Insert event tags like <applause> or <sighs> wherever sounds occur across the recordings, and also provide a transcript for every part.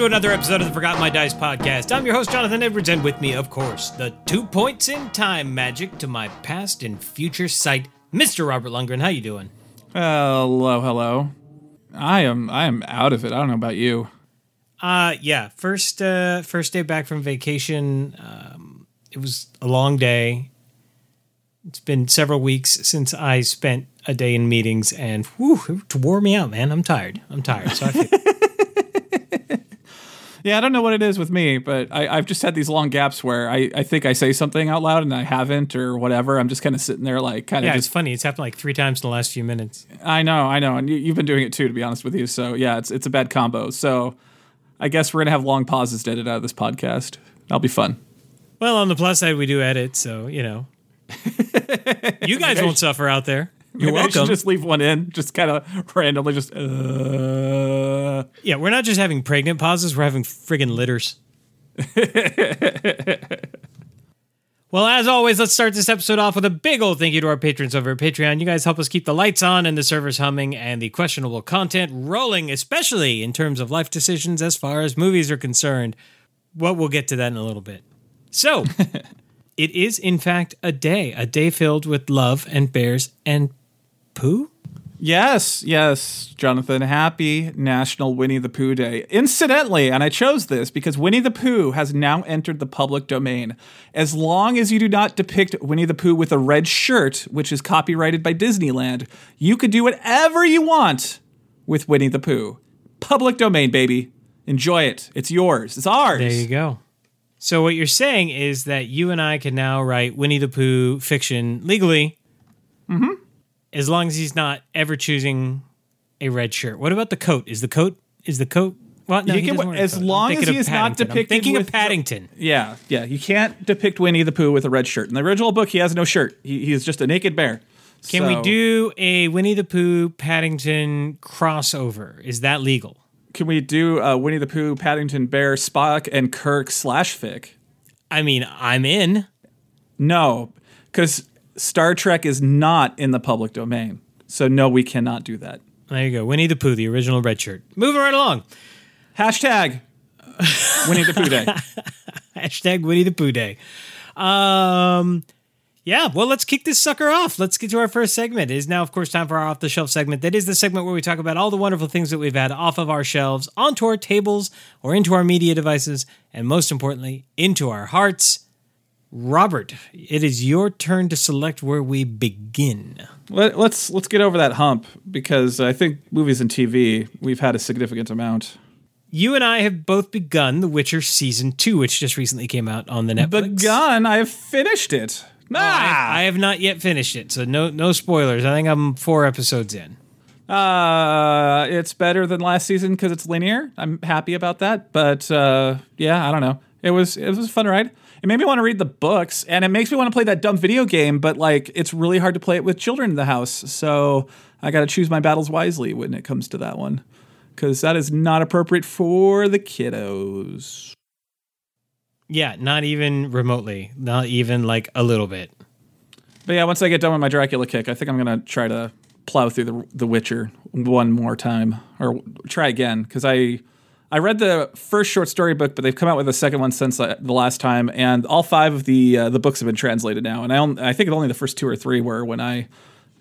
To another episode of the Forgot My Dice podcast. I'm your host, Jonathan Edwards, and with me, of course, the two points in time magic to my past and future sight, Mr. Robert Lundgren. How you doing? Hello, hello. I am I am out of it. I don't know about you. Uh yeah, first uh first day back from vacation. Um it was a long day. It's been several weeks since I spent a day in meetings and whew, it wore me out, man. I'm tired. I'm tired. So I feel <laughs> Yeah, I don't know what it is with me, but I, I've just had these long gaps where I, I think I say something out loud and I haven't or whatever. I'm just kind of sitting there like kind of Yeah, it's funny. It's happened like three times in the last few minutes. I know, I know, and you, you've been doing it too, to be honest with you. So yeah, it's it's a bad combo. So I guess we're gonna have long pauses to edit out of this podcast. That'll be fun. Well, on the plus side, we do edit, so you know, <laughs> you guys won't suffer out there. You're Maybe I welcome. just leave one in, just kind of randomly, just. Uh, yeah, we're not just having pregnant pauses; we're having friggin' litters. <laughs> well, as always, let's start this episode off with a big old thank you to our patrons over at Patreon. You guys help us keep the lights on and the servers humming and the questionable content rolling, especially in terms of life decisions as far as movies are concerned. Well, we'll get to that in a little bit. So. <laughs> It is, in fact, a day, a day filled with love and bears and poo. Yes, yes, Jonathan. Happy National Winnie the Pooh Day. Incidentally, and I chose this because Winnie the Pooh has now entered the public domain. As long as you do not depict Winnie the Pooh with a red shirt, which is copyrighted by Disneyland, you could do whatever you want with Winnie the Pooh. Public domain, baby. Enjoy it. It's yours. It's ours. There you go. So what you're saying is that you and I can now write Winnie the Pooh fiction legally, Mm-hmm. As long as he's not ever choosing a red shirt. What about the coat? Is the coat? Is the coat? Well, no, can- as long as he is not Paddington. I'm thinking with- of Paddington. Yeah, yeah. You can't depict Winnie the Pooh with a red shirt. In the original book, he has no shirt. He, he is just a naked bear. Can we do a Winnie the Pooh Paddington crossover? Is that legal? Can we do a Winnie the Pooh, Paddington Bear, Spock, and Kirk slash Fic? I mean, I'm in. No, because Star Trek is not in the public domain. So no, we cannot do that. There you go. Winnie the Pooh, the original red shirt. Moving right along. Hashtag Winnie the Pooh Day. <laughs> Hashtag Winnie the Pooh Day. Um, yeah, well, let's kick this sucker off. Let's get to our first segment. It is now, of course, time for our off the shelf segment. That is the segment where we talk about all the wonderful things that we've had off of our shelves, onto our tables, or into our media devices, and most importantly, into our hearts. Robert, it is your turn to select where we begin. Let, let's let's get over that hump because I think movies and TV we've had a significant amount. You and I have both begun The Witcher season two, which just recently came out on the Netflix. Begun. I have finished it. I, Ah, I have not yet finished it, so no no spoilers. I think I'm four episodes in. Uh, it's better than last season because it's linear. I'm happy about that. But uh, yeah, I don't know. It was it was a fun ride. It made me want to read the books, and it makes me want to play that dumb video game. But like, it's really hard to play it with children in the house. So I got to choose my battles wisely when it comes to that one, because that is not appropriate for the kiddos. Yeah, not even remotely, not even like a little bit. But yeah, once I get done with my Dracula kick, I think I'm gonna try to plow through the The Witcher one more time, or try again because I I read the first short story book, but they've come out with a second one since uh, the last time, and all five of the uh, the books have been translated now. And I only, I think only the first two or three were when I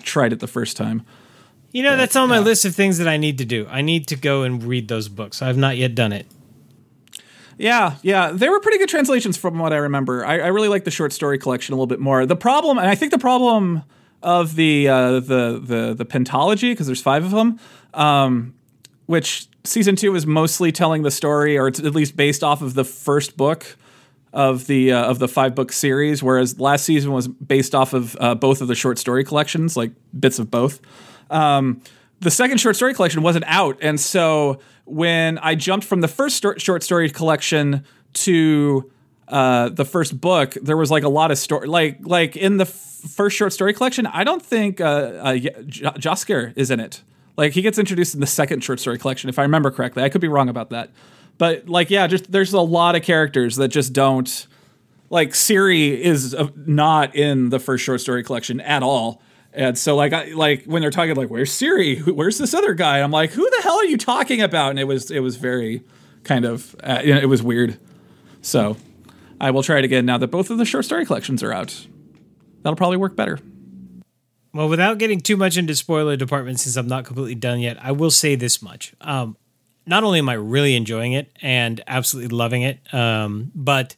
tried it the first time. You know, that's on my list of things that I need to do. I need to go and read those books. I've not yet done it. Yeah, yeah, they were pretty good translations from what I remember. I, I really like the short story collection a little bit more. The problem, and I think the problem of the uh, the the the pentology because there's five of them, um, which season two is mostly telling the story, or it's at least based off of the first book of the uh, of the five book series, whereas last season was based off of uh, both of the short story collections, like bits of both. Um, the second short story collection wasn't out, and so when I jumped from the first short story collection to uh, the first book, there was like a lot of story, like like in the f- first short story collection. I don't think uh, uh, J- Jaskier is in it. Like he gets introduced in the second short story collection, if I remember correctly. I could be wrong about that, but like yeah, just there's a lot of characters that just don't. Like Ciri is uh, not in the first short story collection at all. And so, like, I, like when they're talking, like, "Where's Ciri? Where's this other guy?" I'm like, "Who the hell are you talking about?" And it was, it was very, kind of, uh, it was weird. So, I will try it again now that both of the short story collections are out. That'll probably work better. Well, without getting too much into spoiler department, since I'm not completely done yet, I will say this much. Um, not only am I really enjoying it and absolutely loving it, um, but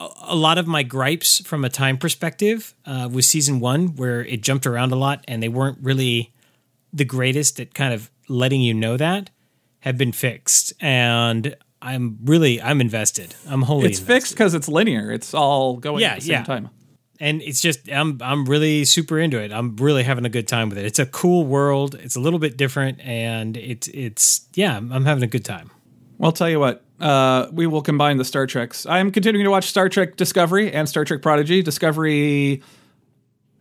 a, lot of my gripes from a time perspective uh, with season one, where it jumped around a lot and they weren't really the greatest at kind of letting you know that, have been fixed. And I'm really I'm invested. I'm wholly It's invested. fixed because it's linear. It's all going Yeah, at the same yeah. time. And it's just I'm I'm really super into it. I'm really having a good time with it. It's a cool world. It's a little bit different, and it's it's yeah, I'm having a good time. Well, I'll tell you what. Uh, we will combine the Star Treks. I'm continuing to watch Star Trek Discovery and Star Trek Prodigy. Discovery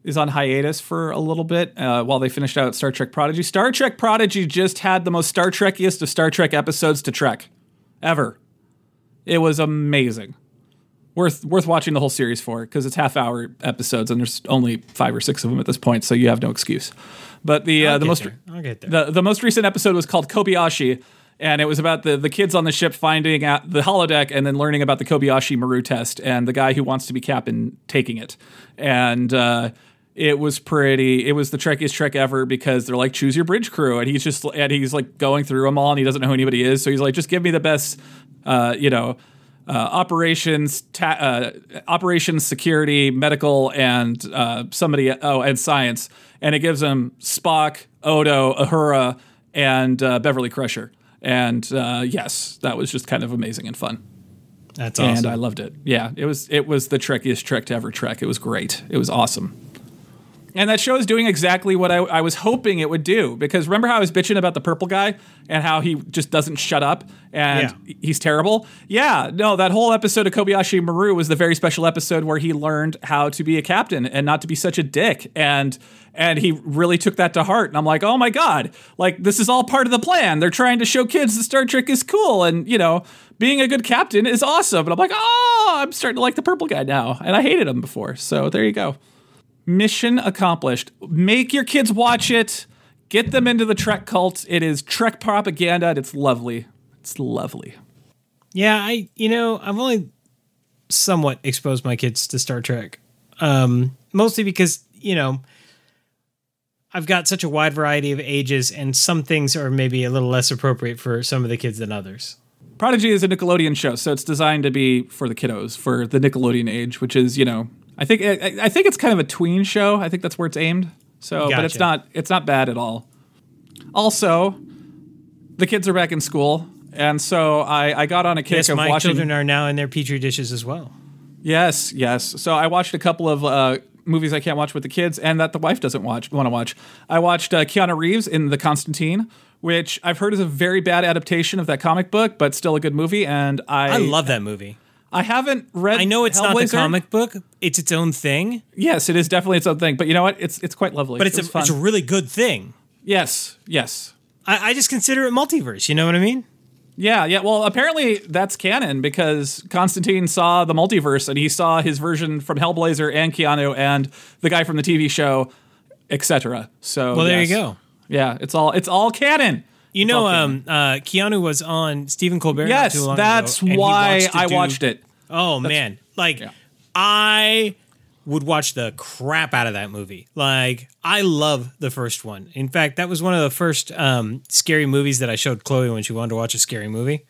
is on hiatus for a little bit uh, while they finished out Star Trek Prodigy. Star Trek Prodigy just had the most Star Trekiest of Star Trek episodes to Trek ever. It was amazing. Worth worth watching the whole series for because it's half hour episodes and there's only five or six of them at this point, so you have no excuse. But the uh, the most there. I'll get there. the the most recent episode was called Kobayashi, and it was about the the kids on the ship finding out the holodeck and then learning about the Kobayashi Maru test and the guy who wants to be captain taking it. And uh, it was pretty. It was the trekkiest trek ever because they're like choose your bridge crew, and he's just and he's like going through them all, and he doesn't know who anybody is, so he's like just give me the best, uh, you know. Uh, operations, ta- uh, operations, security, medical, and uh, somebody. Oh, and science, and it gives them Spock, Odo, Uhura, and uh, Beverly Crusher. And uh, yes, that was just kind of amazing and fun, That's awesome, and. I loved it. Yeah, it was it was the trickiest trek to ever trek. It was great. It was awesome. And that show is doing exactly what I, I was hoping it would do. Because remember how I was bitching about the purple guy and how he just doesn't shut up and he's terrible? Yeah, no, that whole episode of Kobayashi Maru was the very special episode where he learned how to be a captain and not to be such a dick. And and he really took that to heart. And I'm like, oh my God, like this is all part of the plan. They're trying to show kids that Star Trek is cool and, you know, being a good captain is awesome. And I'm like, oh, I'm starting to like the purple guy now. And I hated him before. So there you go. Mission accomplished. Make your kids watch it. Get them into the Trek cult. It is Trek propaganda and it's lovely. It's lovely. yeah, I you know I've only somewhat exposed my kids to Star Trek, um, mostly because you know I've got such a wide variety of ages, and some things are maybe a little less appropriate for some of the kids than others. Prodigy is a Nickelodeon show, so it's designed to be for the kiddos, for the Nickelodeon age, which is, you know, I think I, I think it's kind of a tween show. I think that's where it's aimed. So, but it's not it's not bad at all. Also, the kids are back in school, and so I, I got on a kick Yes, of my watching. children are now in their petri dishes as well. Yes, yes. So I watched a couple of uh, movies I can't watch with the kids, and that the wife doesn't watch want to watch. I watched uh, Keanu Reeves in The Constantine, which I've heard is a very bad adaptation of that comic book, but still a good movie. And I, I love that movie. I haven't read. I know it's not the comic book; it's its own thing, Yes, it is definitely its own thing. But you know what? It's it's quite lovely. but it's It a fun. it's a really good thing. yes, yes. I, I just consider it multiverse. You know what I mean? Yeah, yeah. Well, apparently that's canon because Constantine saw the multiverse and he saw his version from Hellblazer and Keanu and the guy from the TV show, etc. So Well, there yes. you go. Yeah, it's all it's all canon. You know, um, uh, Keanu was on Stephen Colbert. yes, too long that's ago, why to I do- watched it. Oh man, like yeah. I would watch the crap out of that movie. Like I love the first one. In fact, that was one of the first um, scary movies that I showed Chloe when she wanted to watch a scary movie,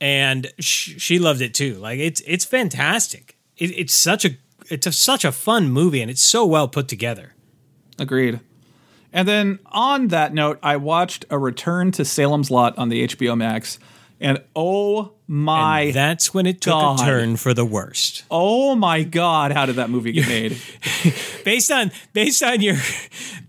and sh- she loved it too. Like it's it's fantastic. It, it's such a it's a, such a fun movie, and it's so well put together. Agreed. And then on that note, I watched a Return to Salem's Lot on the HBO Max, and oh my, And that's when it took God. a turn for the worst. oh my God, how did that movie get <laughs> made? based on based on your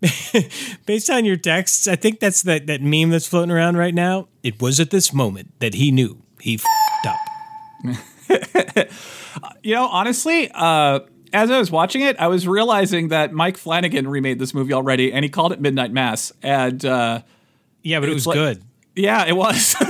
<laughs> based on your texts, I think that's that that meme that's floating around right now. It was at this moment that he knew he f***ed up. <laughs> You know, honestly, uh, as I was watching it, I was realizing that Mike Flanagan remade this movie already, and he called it Midnight Mass. And uh, Yeah, but it was like- good. yeah, it was. <laughs>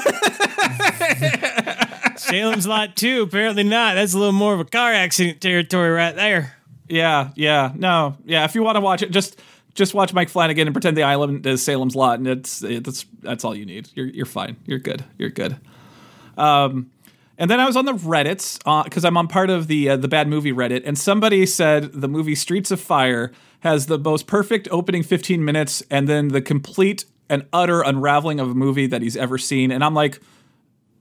Salem's Lot 2, apparently not. That's a little more of a car accident territory right there. yeah, yeah, no, yeah. If you want to watch it, just just watch Mike Flanagan and pretend the island is Salem's Lot, and it's it's that's all you need. You're you're fine. You're good. You're good. Um, and then I was on the Reddit's because I'm on part of the uh, the bad movie Reddit, and somebody said the movie Streets of Fire has the most perfect opening 15 minutes, and then the complete and utter unraveling of a movie that he's ever seen. And I'm like,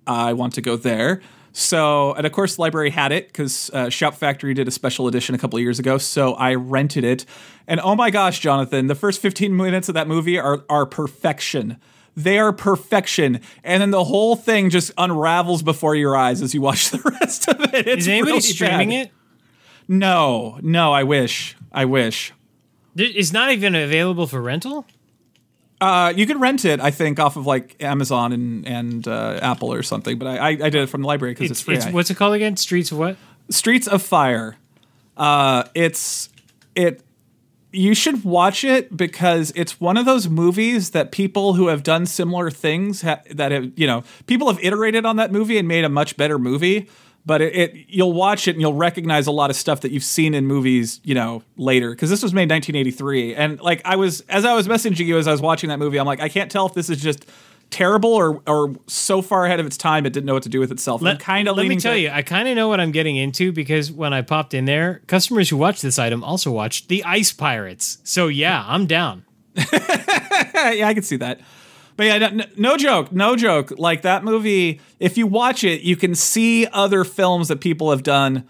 I want to go there. So, and of course, the library had it because uh, Shout Factory did a special edition a couple of years ago. So I rented it, and oh my gosh, Jonathan, the first 15 minutes of that movie are are perfection. They are perfection, and then the whole thing just unravels before your eyes as you watch <laughs> the rest of it. It's Is anybody really streaming bad. it? No, no. I wish. I wish. It's not even available for rental? Uh, you could rent it, I think, off of like Amazon and and uh, Apple or something. But I, I, I did it from the library because it's, It's, free. it's what's it called again? Streets of what? Streets of Fire. Uh, it's it. You should watch it because it's one of those movies that people who have done similar things ha- that have you know people have iterated on that movie and made a much better movie. But it, it you'll watch it and you'll recognize a lot of stuff that you've seen in movies you know later because this was made 1983 and like I was as I was messaging you as I was watching that movie I'm like I can't tell if this is just terrible or or so far ahead of its time it didn't know what to do with itself. I'm kind of Let me tell to- you, I kind of know what I'm getting into because when I popped in there, customers who watched this item also watched the Ice Pirates. So yeah, I'm down. <laughs> yeah, I can see that. But yeah, no, no joke, no joke. Like that movie, if you watch it, you can see other films that people have done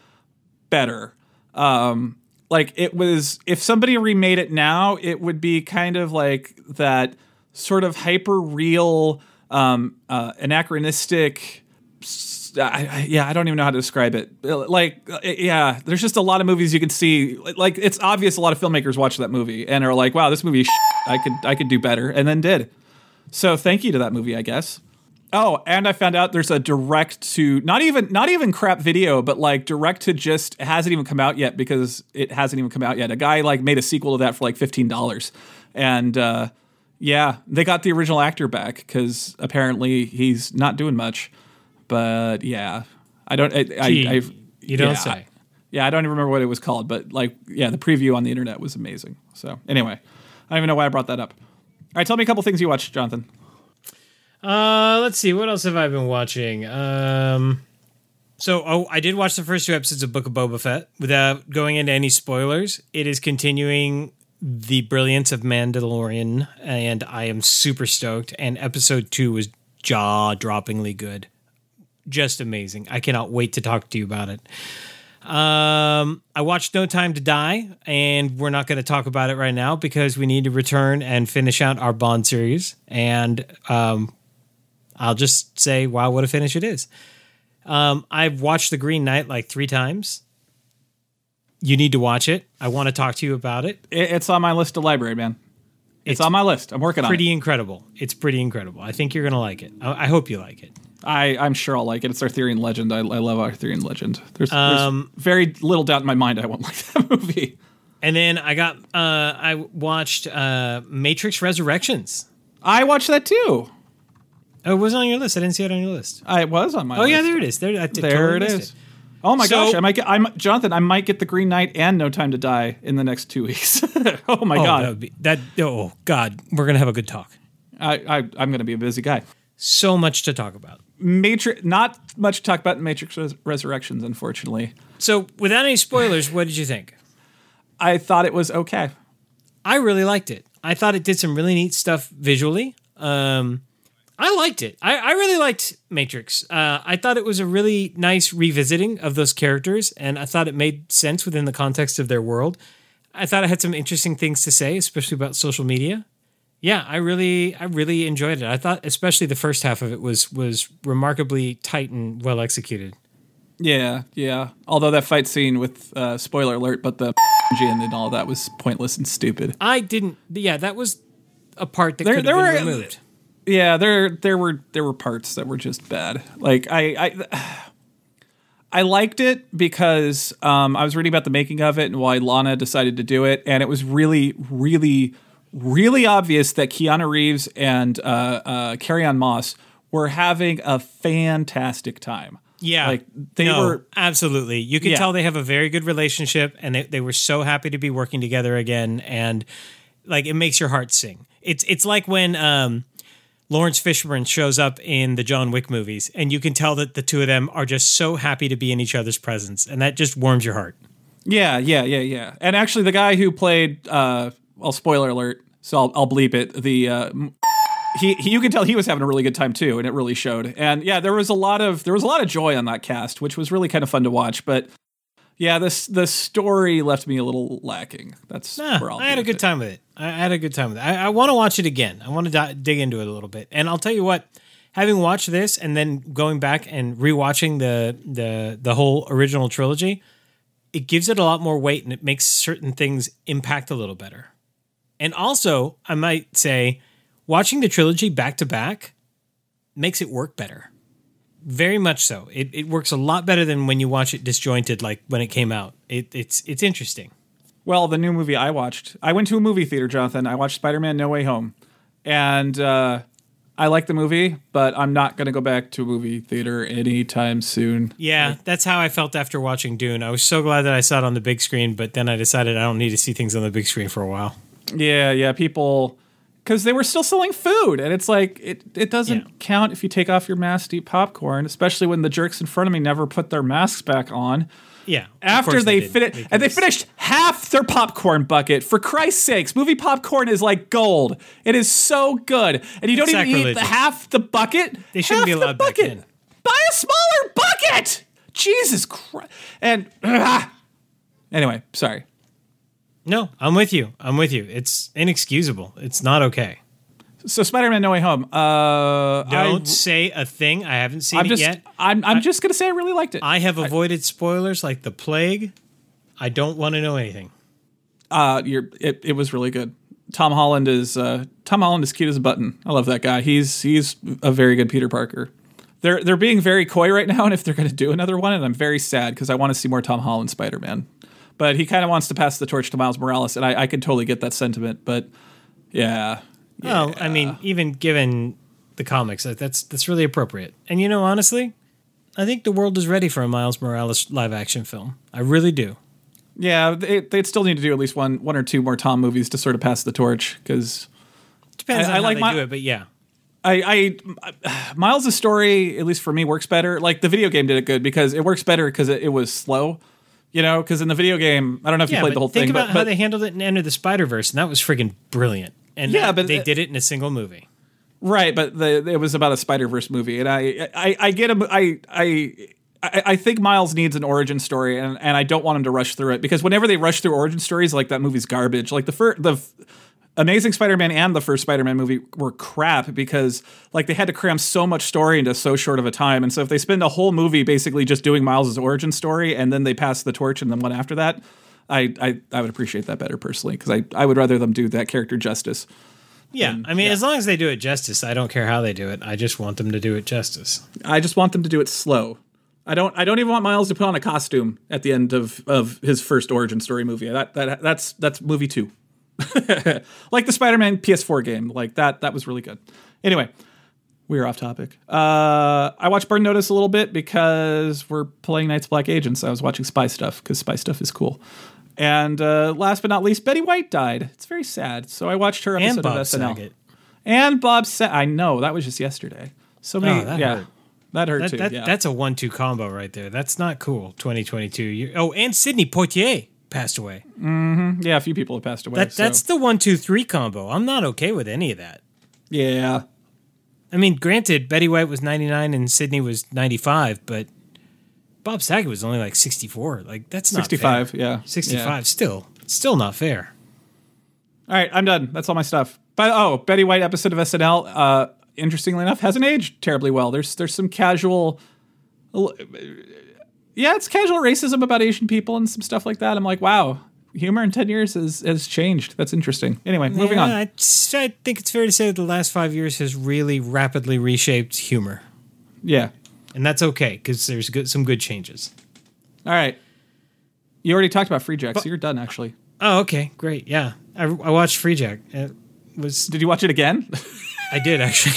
better. Um, like it was, if somebody remade it now, it would be kind of like that sort of hyper real, um, uh, anachronistic. I, yeah, I don't even know how to describe it. Like, uh, yeah, there's just a lot of movies you can see. Like, it's obvious a lot of filmmakers watch that movie and are like, "Wow, this movie, I could, I could do better," and then did. So, thank you to that movie, I guess. Oh, and I found out there's a direct to not even not even crap video, but like direct to just hasn't even come out yet because it hasn't even come out yet. A guy like made a sequel to that for like fifteen dollars, and uh, yeah, they got the original actor back because apparently he's not doing much. But yeah, I don't. I, I, Gee, I you don't yeah, say. Yeah, I don't even remember what it was called, but like, yeah, the preview on the internet was amazing. So anyway, I don't even know why I brought that up. All right, tell me a couple things you watched, Jonathan. Uh, let's see. What else have I been watching? Um, so oh, I did watch the first two episodes of Book of Boba Fett without going into any spoilers. It is continuing the brilliance of Mandalorian, and I am super stoked. And episode two was jaw-droppingly good, just amazing. I cannot wait to talk to you about it. Um, I watched No Time to Die, and we're not going to talk about it right now because we need to return and finish out our Bond series. And um, I'll just say, wow, what a finish it is. Um, I've watched The Green Knight like three times. You need to watch it. I want to talk to you about it. It, it's on my list of library, man. It's, It's on my list. I'm working on it. Pretty incredible. It's pretty incredible. I think you're going to like it. I, I hope you like it. I, I'm sure I'll like it. It's Arthurian legend. I, I love Arthurian legend. There's, Um, there's very little doubt in my mind I won't <laughs> like that movie. And then I got, uh, I watched uh, Matrix Resurrections. I watched that too. Oh, it wasn't on your list. I didn't see it on your list. I it was on my Oh list. yeah, there it is. There, There totally it is. Oh my So- gosh, I might get I'm Jonathan, I might get the Green Knight and No Time to Die in the next two weeks. <laughs> oh my Oh, god. that be that. Oh God, we're gonna have a good talk. I, I I'm gonna be a busy guy. So much to talk about. Matrix not much to talk about in Matrix Res- Resurrections, unfortunately. So, without any spoilers, what did you think? I thought it was okay. I really liked it. I thought it did some really neat stuff visually. Um, I liked it. I, I really liked Matrix. Uh, I thought it was a really nice revisiting of those characters, and I thought it made sense within the context of their world. I thought it had some interesting things to say, especially about social media. Yeah, I really, I really enjoyed it. I thought, especially the first half of it was was remarkably tight and well executed. Yeah, yeah. Although that fight scene with uh, spoiler alert, but the <laughs> and all that was pointless and stupid. I didn't. Yeah, that was a part that There- could there have been were- removed. Yeah, there there were there were parts that were just bad. Like I I I liked it because um, I was reading about the making of it and why Lana decided to do it, and it was really, really, really obvious that Keanu Reeves and uh, uh, Carrie-Anne Moss were having a fantastic time. Yeah. like they No, were. absolutely. You can Yeah. tell they have a very good relationship and they, they were so happy to be working together again and like it makes your heart sing. It's it's like when um Laurence Fishburne shows up in the John Wick movies and you can tell that the two of them are just so happy to be in each other's presence and that just warms your heart. Yeah, yeah, yeah, yeah. And actually, the guy who played, uh, well, spoiler alert, so I'll, I'll bleep it. The uh, he, he, you can tell he was having a really good time too, and it really showed. And yeah, there was a lot of there was a lot of joy on that cast, which was really kind of fun to watch. But yeah, this the story left me a little lacking. That's Nah, where I'll I had a good it. time with it. I, had a good time with it. I, I want to watch it again. I want to di- dig into it a little bit. And I'll tell you what, having watched this and then going back and rewatching the the the whole original trilogy, it gives it a lot more weight and it makes certain things impact a little better. And also, I might say, watching the trilogy back to back makes it work better. Very much so. It, it works a lot better than when you watch it disjointed, like when it came out. It, it's it's interesting. Well, the new movie I watched, I went to a movie theater, Jonathan. I watched Spider Man No Way Home. And uh, I like the movie, but I'm not going to go back to a movie theater anytime soon. Yeah, that's how I felt after watching Dune. I was so glad that I saw it on the big screen, but then I decided I don't need to see things on the big screen for a while. Yeah, yeah, people because they were still selling food, and it's like it it doesn't Yeah. count if you take off your mask to eat popcorn, especially when the jerks in front of me never put their masks back on Yeah. after they, did, finished, and they finished half their popcorn bucket. For Christ's sakes, movie popcorn is like gold. It is so good, and you don't It's even eat the half the bucket. They shouldn't be allowed back in. Buy a smaller bucket. Jesus Christ! And <clears throat> anyway, sorry. No, I'm with you. I'm with you. It's inexcusable. It's not okay. So Spider-Man: No Way Home. Uh, Don't I, say a thing. I haven't seen I'm it just, yet. I'm, I'm just gonna say I really liked it. I have avoided spoilers like the plague. I don't want to know anything. uh, you're, it, it was really good. Tom Holland is uh, Tom Holland is cute as a button. I love that guy. He's he's a very good Peter Parker. They're they're being very coy right now, <laughs> and if they're going to do another one, and I'm very sad because I want to see more Tom Holland Spider Man. But he kind of wants to pass the torch to Miles Morales, and I, I can totally get that sentiment. But yeah, Well, I mean, even given the comics, that- that's that's really appropriate. And you know, honestly, I think the world is ready for a Miles Morales live action film. I really do. yeah, they, they'd still need to do at least one one or two more Tom movies to sort of pass the torch because Depends I- on I how like they my- do it, but yeah. I, I Miles' story, at least for me, works better. Like the video game did it good because it works better because it, it was slow. You know, because in the video game, I don't know if you played the whole think thing, about but, how but they handled it in Enter the Spider Verse, and that was friggin' brilliant. And Yeah, that- but they the- did it in a single movie. right, but the, it was about a Spider Verse movie, and I, I, I get him. I, I, I I think Miles needs an origin story, and, and I don't want him to rush through it because whenever they rush through origin stories, like that movie's garbage. Like the first, the f- Amazing Spider-Man and the first Spider-Man movie were crap because like they had to cram so much story into so short of a time, and so if they spend a whole movie basically just doing Miles' origin story and then they pass the torch and then one after that, I I, I would appreciate that better personally because I I would rather them do that character justice. Yeah, I mean, as long as they do it justice, I don't care how they do it. I just want them to do it justice. I just want them to do it slow. I don't. I don't even want Miles to put on a costume at the end of, of his first origin story movie. That, that that's that's movie two, <laughs> like the Spider-Man PS4 game. Like that. That was really good. Anyway, we are off topic. Uh, I watched Burn Notice a little bit because we're playing Knights of Black Agents. I was watching Spy Stuff because Spy Stuff is cool. And uh, last but not least, Betty White died. It's very sad. So I watched her episode And Bob of SNL. Saget. And Bob Sa- I know that was just yesterday. So many. Oh, that yeah, hurt. that hurt That, too. that, yeah. That's a one-two combo right there. That's not cool. 2022. You, oh, and Sidney Poitier passed away. Yeah, a few people have passed away. That so- that's the one-two-three combo. I'm not okay with any of that. yeah. I mean, granted, Betty White was 99 and Sidney was 95, but Bob Saget was only like 64. Like that's not fair. 65, yeah. 65 Yeah. still. Still not fair. All right, I'm done. That's all my stuff. But oh, Betty White episode of SNL, uh, interestingly enough, hasn't aged terribly well. There's there's some casual Yeah, it's casual racism about Asian people and some stuff like that. I'm like, wow, humor in 10 years has, has changed. That's interesting. Anyway, moving Yeah, on. I, I think it's fair to say that the last five years has really rapidly reshaped humor. Yeah. And that's okay because there's good, some good changes. All right. You already talked about Freejack, so you're done actually. Oh, okay, great. Yeah, I, I watched Freejack. It was Did you watch it again? <laughs> I did actually.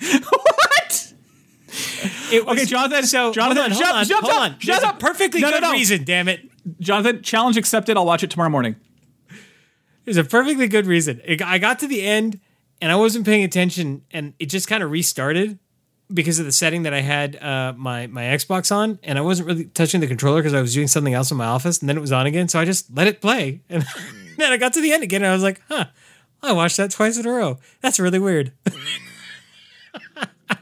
<laughs> what? It was, Okay, Jonathan, So Jonathan, hold on, shut- hold on, shut hold on. There's a perfectly No, no, good no. reason. Damn it. Jonathan, challenge accepted. I'll watch it tomorrow morning. There's a perfectly good reason. It, I got to the end and I wasn't paying attention, and it just kind of restarted because of the setting that I had uh, my my Xbox on, and I wasn't really touching the controller because I was doing something else in my office, and then it was on again, so I just let it play, <laughs> and then I got to the end again, and I was like, huh. I watched that twice in a row. That's really weird. <laughs>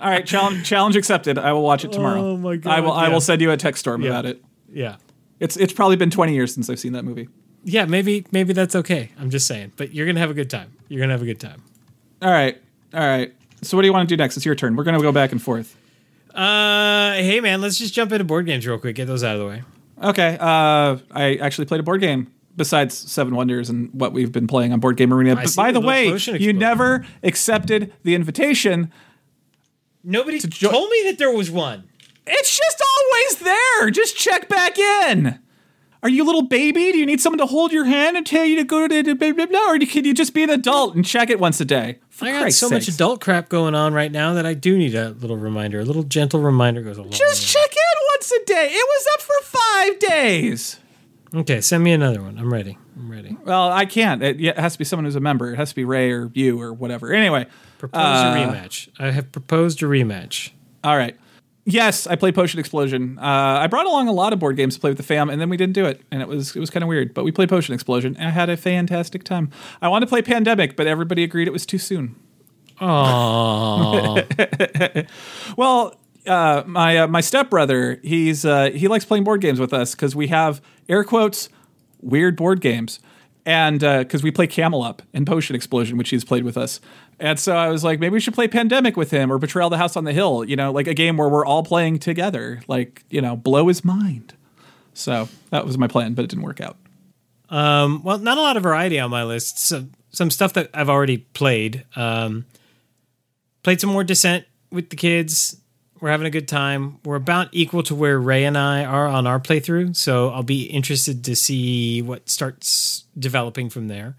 All right, challenge challenge accepted. I will watch it tomorrow. Oh my God, I will. I will send you a text storm Yeah. about it. yeah. It's it's probably been 20 years since I've seen that movie. Yeah, maybe maybe that's okay. I'm just saying. But you're gonna have a good time. You're gonna have a good time. All right, all right. So what do you want to do next? It's your turn. We're gonna go back and forth. Uh hey man, let's just jump into board games real quick, get those out of the way. Okay. Uh, I actually played a board game besides Seven Wonders and what we've been playing on Board Game Arena. But by the way, you never accepted the invitation. Nobody jo- told me that there was one. It's just always there. Just check back in. Are you a little baby? Do you need someone to hold your hand and tell you to go to blah, blah, blah? Or can you just be an adult and check it once a day? For I got Christ's so much adult crap going on right now that I do need a little reminder. A little gentle reminder goes a long way. Just way. check in once a day. It was up for five days. Okay, send me another one. I'm ready. I'm ready. Well, I can't. It, it has to be someone who's a member. It has to be Ray or you or whatever. Anyway, Propose Uh, a rematch. I have proposed a rematch. all right. Yes, I played Potion Explosion. Uh, I brought along a lot of board games to play with the fam, and then we didn't do it, and it was it was kind of weird. But we played Potion Explosion, and I had a fantastic time. I wanted to play Pandemic, but everybody agreed it was too soon. Oh, <laughs> Well, uh, my uh, my stepbrother, he's uh, he likes playing board games with us because we have air quotes weird board games, and because we play Camel Up and Potion Explosion, which he's played with us. And so I was like, maybe we should play Pandemic with him or Betrayal of the House on the Hill. You know, like a game where we're all playing together, like you know, blow his mind. So that was my plan, but it didn't work out. um, well, not a lot of variety on my list. So, some stuff that I've already played. Um, played some more Descent with the kids. We're having a good time. We're about equal to where Ray and I are on our playthrough, so I'll be interested to see what starts developing from there.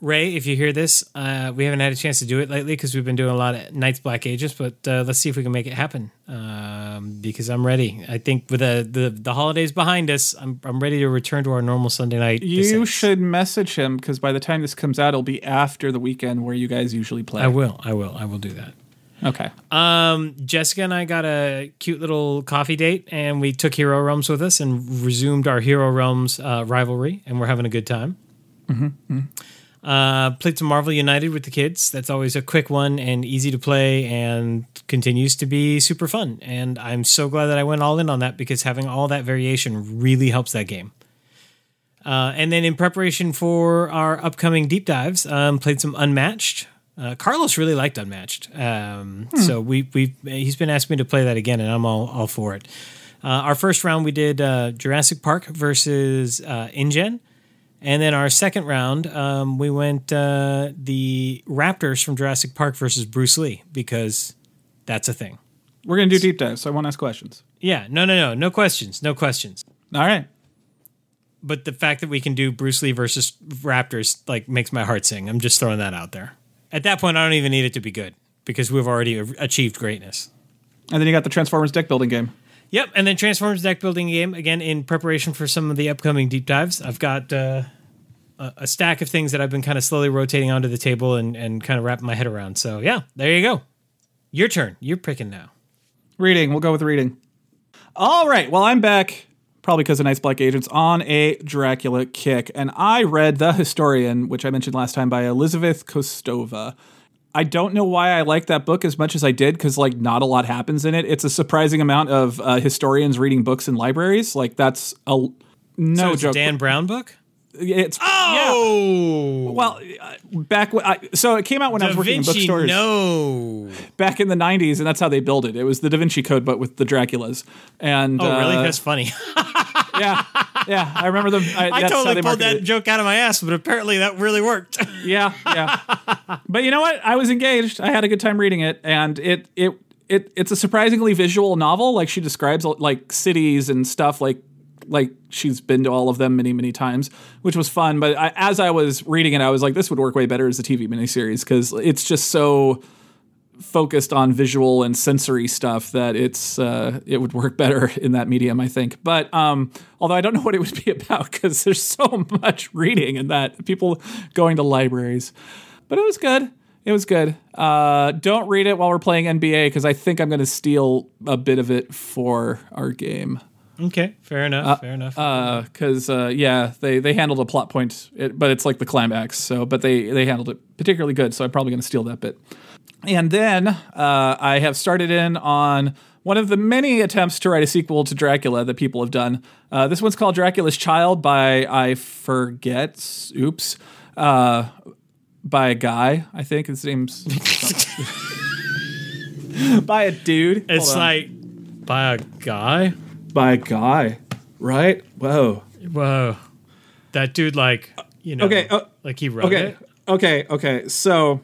Ray, if you hear this, uh, we haven't had a chance to do it lately because we've been doing a lot of Night's Black Agents, but uh, let's see if we can make it happen. Um, because I'm ready. I think with the, the the holidays behind us, I'm I'm ready to return to our normal Sunday night. You should message him because by the time this comes out, it'll be after the weekend where you guys usually play. I will. I will. I will do that. Okay. Um, Jessica and I got a cute little coffee date, and we took Hero Realms with us and resumed our Hero Realms uh, rivalry, and we're having a good time. Uh, played some Marvel United with the kids. That's always a quick one and easy to play, and continues to be super fun. And I'm so glad that I went all in on that because having all that variation really helps that game. Uh, and then in preparation for our upcoming deep dives, um, played some Unmatched. Uh, Carlos really liked Unmatched, um, so we we he's been asking me to play that again, and I'm all all for it. Uh, our first round we did uh, Jurassic Park versus uh, InGen, and then our second round um, we went uh, the Raptors from Jurassic Park versus Bruce Lee because that's a thing. We're gonna do deep dives, so I won't ask questions. Yeah, no, no, no, no questions, no questions. All right. but the fact that we can do Bruce Lee versus Raptors like makes my heart sing. I'm just throwing that out there. At that point, I don't even need it to be good because we've already achieved greatness. And then you got the Transformers deck building game. Yep, and then Transformers deck building game again in preparation for some of the upcoming deep dives. I've got uh, a, a stack of things that I've been kind of slowly rotating onto the table and and kind of wrapping my head around. So yeah, there you go. Your turn. You're picking now. Reading. We'll go with reading. All right. Well, I'm back, probably because of Night's Black Agents, on a Dracula kick. And I read The Historian, which I mentioned last time by Elizabeth Kostova. I don't know why I like that book as much as I did because, like, not a lot happens in it. It's a surprising amount of uh, historians reading books in libraries. Like, that's a no So it's a joke. Dan Brown book. It's Oh, well, uh, back when I, so it came out when I was Da working in bookstores. No. back in the 90s and that's how they built it it was the da vinci code but with the draculas and Oh, really? uh, That's funny. <laughs> yeah yeah i remember them I, I totally pulled that it. joke out of my ass, but apparently that really worked. <laughs> yeah yeah but you know what i was engaged i had a good time reading it and it it it it's a surprisingly visual novel. Like she describes like cities and stuff like like she's been to all of them many many times, which was fun. But I, as I was reading it, I was like, this would work way better as a TV miniseries because it's just so focused on visual and sensory stuff that it's uh, it would work better <laughs> in that medium, I think. But um, although I don't know what it would be <laughs> about because there's so much reading and that people going to libraries. But it was good. It was good. Uh, don't read it while we're playing NBA because I think I'm going to steal a bit of it for our game. Okay, fair enough. fair enough. Because uh, uh, yeah, they they handled a plot point, it, but it's like the climax. So, but they they handled it particularly good. So I'm probably going to steal that bit. And then uh, I have started in on one of the many attempts to write a sequel to Dracula that people have done. Uh, this one's called Dracula's Child by I forget. Oops. Uh, by a guy, I think his name's <laughs> by a dude. it's like by a guy. By a guy, right? Whoa. Whoa, that dude, like you know, Okay, uh, like he wrote Okay. it. Okay. Okay. So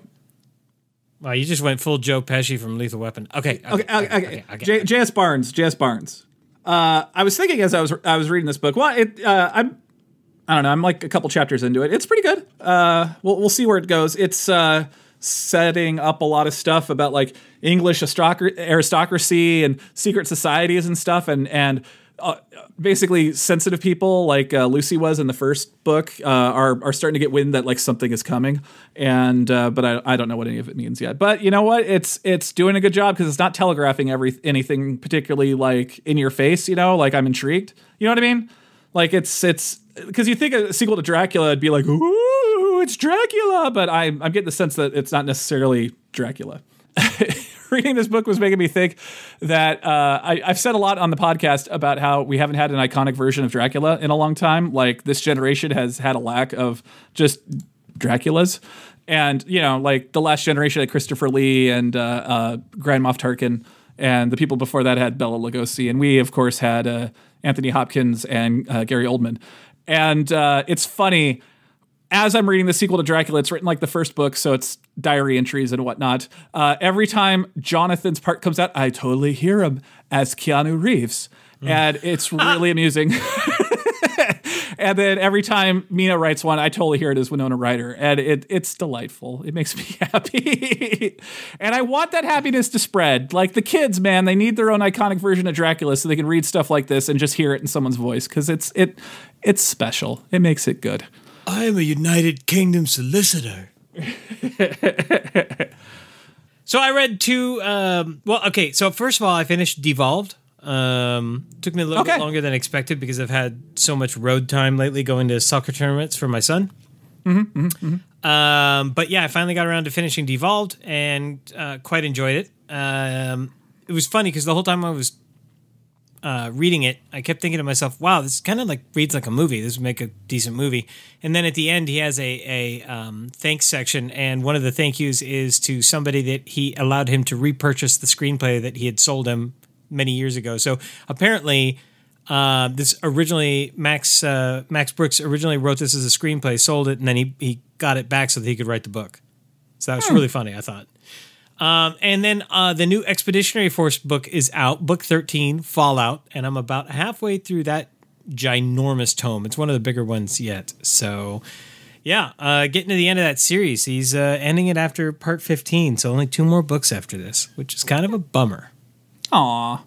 Wow, you just went full Joe Pesci from Lethal Weapon. Okay, okay, okay, okay. J- J.S. Barnes, J.S. Barnes. Uh, I was thinking as I was I was reading this book. Well, it uh, I'm I don't know. I'm like a couple chapters into it. It's pretty good. Uh, we'll we'll see where it goes. It's uh, setting up a lot of stuff about like English aristocracy and secret societies and stuff, and and uh, basically sensitive people like uh, Lucy was in the first book uh, are are starting to get wind that like something is coming, and uh, but I, I don't know what any of it means yet. But you know what? It's it's doing a good job because it's not telegraphing every anything particularly like in your face. You know, like I'm intrigued. You know what I mean? Like it's it's because you think a sequel to Dracula would be like, ooh, it's Dracula, but I'm I'm getting the sense that it's not necessarily Dracula. <laughs> Reading this book was making me think that uh, I, I've said a lot on the podcast about how we haven't had an iconic version of Dracula in a long time. Like this generation has had a lack of just Draculas. And, you know, like the last generation had Christopher Lee and uh, uh, Grand Moff Tarkin, and the people before that had Bela Lugosi. And we, of course, had uh, Anthony Hopkins and uh, Gary Oldman. And uh, it's funny as I'm reading the sequel to Dracula, it's written like the first book, so it's diary entries and whatnot. Uh, every time Jonathan's part comes out, I totally hear him as Keanu Reeves, and it's <laughs> really amusing. <laughs> and then every time Mina writes one, I totally hear it as Winona Ryder, and it it's delightful. It makes me <laughs> happy, and I want that happiness to spread. Like the kids, man, they need their own iconic version of Dracula so they can read stuff like this and just hear it in someone's voice because it's it it's special. It makes it good. I am a United Kingdom solicitor. <laughs> so I read two. Um, well, okay. So first of all, I finished Devolved. Um, took me a little Okay. bit longer than expected because I've had so much road time lately going to soccer tournaments for my son. Um, but yeah, I finally got around to finishing Devolved and uh, quite enjoyed it. Um, it was funny because the whole time I was uh, reading it, I kept thinking to myself, "Wow, this kind of like reads like a movie. This would make a decent movie." And then at the end, he has a a um, thanks section, and one of the thank yous is to somebody that he allowed him to repurchase the screenplay that he had sold him many years ago. So apparently. Uh, this originally Max uh, Max Brooks originally wrote this as a screenplay, sold it, and then he he got it back so that he could write the book. So that was really funny, I thought. Um, and then uh, the new Expeditionary Force book is out, book 13, Fallout, and I'm about halfway through that ginormous tome. It's one of the bigger ones yet. So, yeah, uh, getting to the end of that series. He's uh, ending it after part 15, so only two more books after this, which is kind of a bummer. Aw.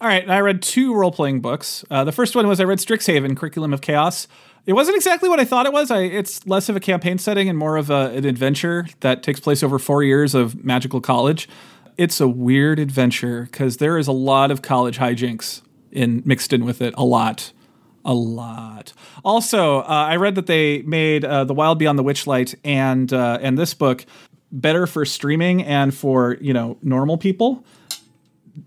All right, I read two role playing books. Uh, the first one was I read Strixhaven, Curriculum of Chaos. It wasn't exactly what I thought it was. I, it's less of a campaign setting and more of a, an adventure that takes place over four years of magical college. It's a weird adventure because there is a lot of college hijinks in mixed in with it. A lot. A lot. Also, uh, I read that they made uh, The Wild Beyond the Witchlight and uh, and this book better for streaming and for you know normal people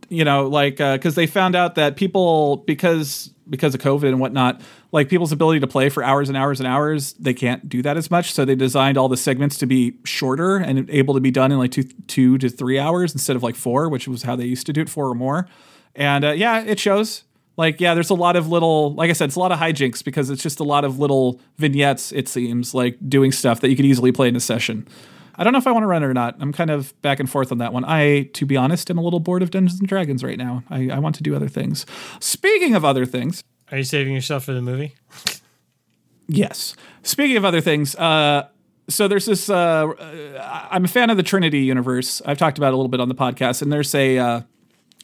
you know like because they found out that people because because of covid and whatnot like people's ability to play for hours and hours and hours they can't do that as much so they designed all the segments to be shorter and able to be done in like two two to three hours instead of like four which was how they used to do it four or more and uh, yeah it shows like yeah there's a lot of little like i said it's a lot of hijinks because it's just a lot of little vignettes it seems like doing stuff that you could easily play in a session I don't know if I want to run it or not. I'm kind of back and forth on that one. I, to be honest, am a little bored of Dungeons and Dragons right now. I, I want to do other things. Speaking of other things, Are you saving yourself for the movie? Yes. Speaking of other things, uh, so there's this. Uh, uh, I'm a fan of the Trinity universe. I've talked about it a little bit on the podcast, and there's a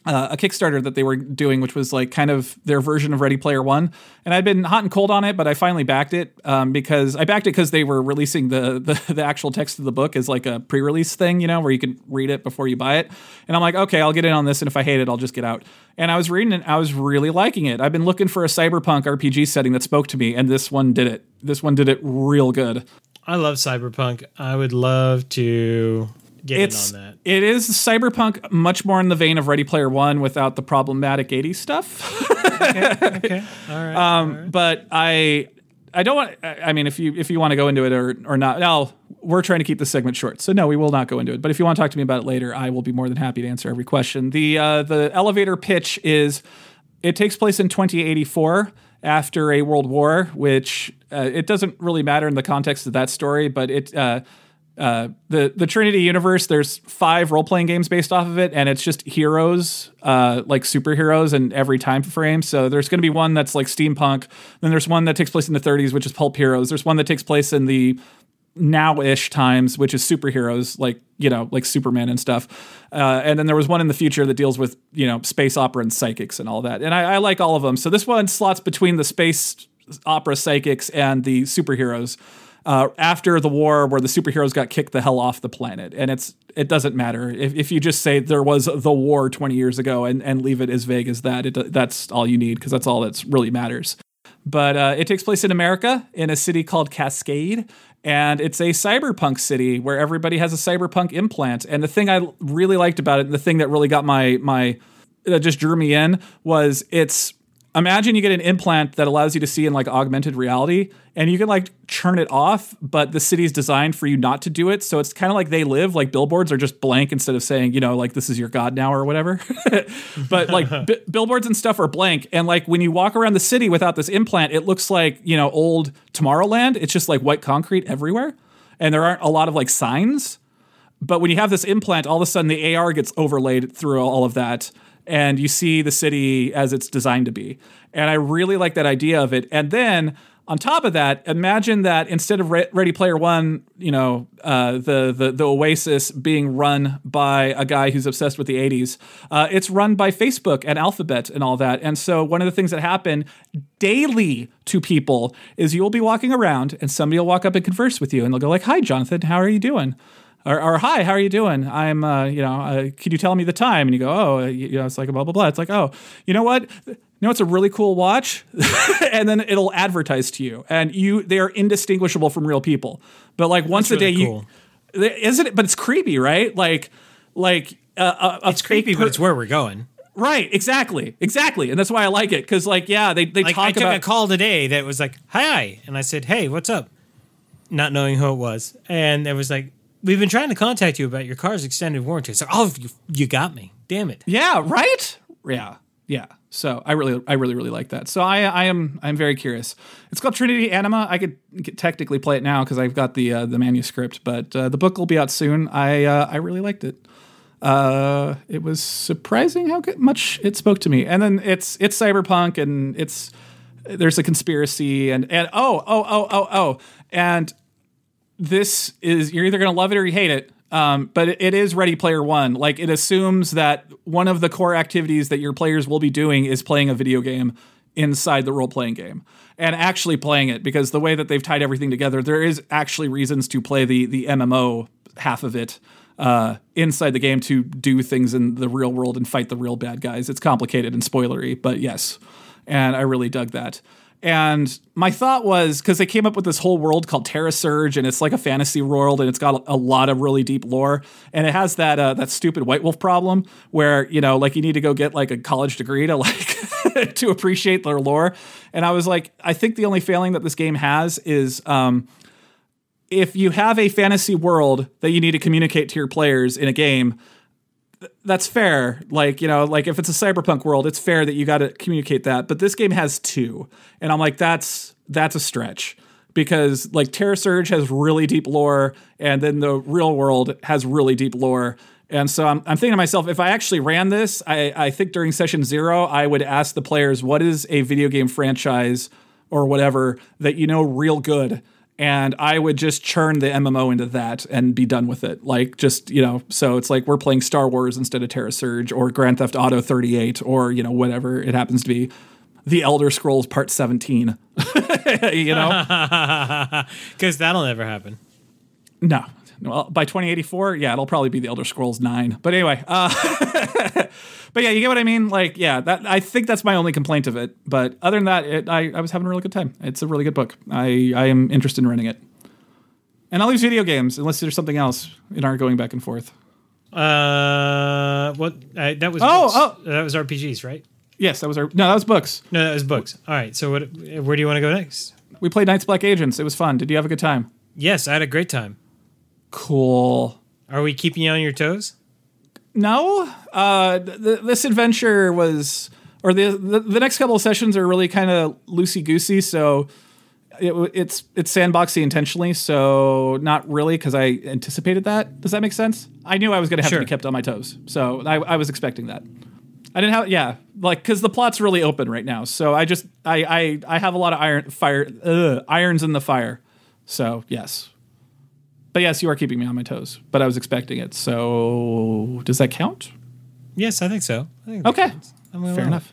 uh, a Kickstarter that they were doing, which was like kind of their version of Ready Player One. And I'd been hot and cold on it, but I finally backed it um, because I backed it because they were releasing the, the <laughs> the actual text of the book as like a pre-release thing, you know, where you can read it before you buy it. And I'm like, okay, I'll get in on this, and if I hate it, I'll just get out. And I was reading it, I was really liking it. I've been looking for a cyberpunk RPG setting that spoke to me, and this one did it. This one did it real good. I love Cyberpunk. I would love to get it's in on that. it is cyberpunk much more in the vein of Ready Player One without the problematic 80s stuff. <laughs> Okay. All right. <laughs> um, but I I don't want. I I mean, if you if you want to go into it or or not, no, we're trying to keep this segment short, so no, we will not go into it. But if you want to talk to me about it later, I will be more than happy to answer every question. The uh, the elevator pitch is it takes place in 2084 after a world war, which uh, it doesn't really matter in the context of that story, but it. Uh, uh, the the Trinity universe. There's five role playing games based off of it, and it's just heroes, uh, like superheroes, in every time frame. So there's going to be one that's like steampunk. Then there's one that takes place in the 30s, which is pulp heroes. There's one that takes place in the now-ish times, which is superheroes, like you know, like Superman and stuff. Uh, and then there was one in the future that deals with you know space opera and psychics and all that. And I, I like all of them. So this one slots between the space opera psychics and the superheroes uh, after the war where the superheroes got kicked the hell off the planet. And it's it doesn't matter if, if you just say there was the war 20 years ago and, and leave it as vague as that. It, that's all you need because that's all that really matters. But uh, it takes place in America in a city called Cascade. And it's a cyberpunk city where everybody has a cyberpunk implant. And the thing I really liked about it, and the thing that really got my my that just drew me in was it's imagine you get an implant that allows you to see in like augmented reality and you can like churn it off but the city's designed for you not to do it. So it's kind of like they live like billboards are just blank instead of saying you know like this is your god now or whatever. <laughs> But like <laughs> bi- billboards and stuff are blank and like when you walk around the city without this implant it looks like you know old tomorrowland. It's just like white concrete everywhere and there aren't a lot of like signs. But when you have this implant, all of a sudden the AR gets overlaid through all of that, and you see the city as it's designed to be. And I really like that idea of it. And then on top of that, imagine that instead of Re- Ready Player One, you know, uh, the, the the Oasis being run by a guy who's obsessed with the '80s, uh, it's run by Facebook and Alphabet and all that. And so one of the things that happen daily to people is you'll be walking around and somebody will walk up and converse with you, and they'll go like, "Hi, Jonathan, how are you doing?" Or, or hi, how are you doing? I'm, uh, you know, uh, can you tell me the time? And you go, oh, you, you know, it's like a blah blah blah. It's like, oh, you know what? You know, it's a really cool watch, <laughs> and then it'll advertise to you, and you they are indistinguishable from real people. But like once really a day, cool. you isn't it? But it's creepy, right? Like, like uh, a, a it's creepy, but it's where we're going. right, exactly, exactly, and that's why I like it because, like, yeah, they they Like talk I took about a call today that was like, "Hi," and I said, "Hey, what's up?" Not knowing who it was, and it was like, "We've been trying to contact you about your car's extended warranty." Like, "Oh, you, you got me! Damn it!" Yeah, right? Yeah. Yeah. So I really I really really like that. So I I am I'm very curious. It's called Trinity Anima. I could get- technically play it now cuz I've got the uh, the manuscript, but uh, the book will be out soon. I uh, I really liked it. Uh, it was surprising how much it spoke to me. And then it's it's cyberpunk and it's there's a conspiracy and and oh oh oh oh oh and this is you're either going to love it or you hate it. Um, but it, is Ready Player One. Like it assumes that one of the core activities that your players will be doing is playing a video game inside the role playing game and actually playing it because the way that they've tied everything together, there is actually reasons to play the the MMO half of it uh, inside the game to do things in the real world and fight the real bad guys. It's complicated and spoilery, but yes, and I really dug that. And my thought was because they came up with this whole world called Terra Surge, and it's like a fantasy world, and it's got a, lot of really deep lore, and it has that uh, that stupid White Wolf problem where you know like you need to go get like a college degree to like <laughs> to appreciate their lore. And I was like, I think the only failing that this game has is. Um, if you have a fantasy world that you need to communicate to your players in a game, that's fair. Like, you know, like if it's a cyberpunk world, it's fair that you got to communicate that. But this game has two. And I'm like, that's that's a stretch. because like Terra Surge has really deep lore, and then the real world has really deep lore. And so I'm, I'm thinking to myself, if I actually ran this, I, I think during session zero, I would ask the players, what is a video game franchise or whatever that you know real good? And I would just churn the MMO into that and be done with it. Like, just, you know, so it's like we're playing Star Wars instead of Terra Surge or Grand Theft Auto 38 or, you know, whatever it happens to be. The Elder Scrolls Part 17. <laughs> you know? <laughs> Because that'll never happen. No. Well, by 2084, yeah, it'll probably be the Elder Scrolls 9. But anyway, uh, <laughs> but yeah, you get what I mean? Like, yeah, that I think that's my only complaint of it. But other than that, it, I, I was having a really good time. It's a really good book. I, I am interested in running it. And I'll leave video games unless there's something else in our going back and forth. Uh, what? Uh, that was Oh, books. oh. that was RPGs, right? Yes, that was our no, that was books. No, that was books. All right. So what? Where do you want to go next? We played Night's Black Agents. It was fun. Did you have a good time? Yes, I had a great time. Cool. Are we keeping you on your toes? No, uh, th- th- this adventure was, or the, the the next couple of sessions are really kind of loosey goosey. So it, it's it's sandboxy intentionally. So not really because I anticipated that. Does that make sense? I knew I was going to have Sure. to be kept on my toes. So I, I was expecting that. I didn't have yeah like because the plot's really open right now. So I just I I I have a lot of iron fire ugh, irons in the fire. So yes. But yes, you are keeping me on my toes. But I was expecting it. So does that count? Yes, I think so. I think Okay. Fair allow enough.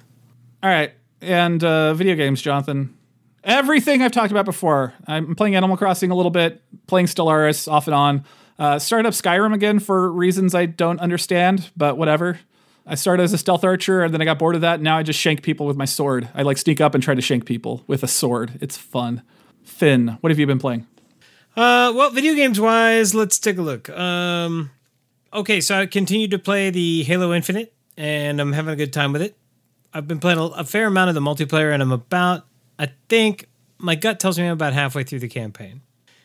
All right. And uh, video games, Jonathan. Everything I've talked about before. I'm playing Animal Crossing a little bit, playing Stellaris off and on. Uh, started up Skyrim again for reasons I don't understand, but whatever. I started as a stealth archer and then I got bored of that. And now I just shank people with my sword. I like sneak up and try to shank people with a sword. It's fun. Finn, what have you been playing? Uh, well, video games wise, let's take a look. Um, okay, so I continued to play the Halo Infinite, and I'm having a good time with it. I've been playing a, fair amount of the multiplayer, and I'm about, I think, my gut tells me I'm about halfway through the campaign.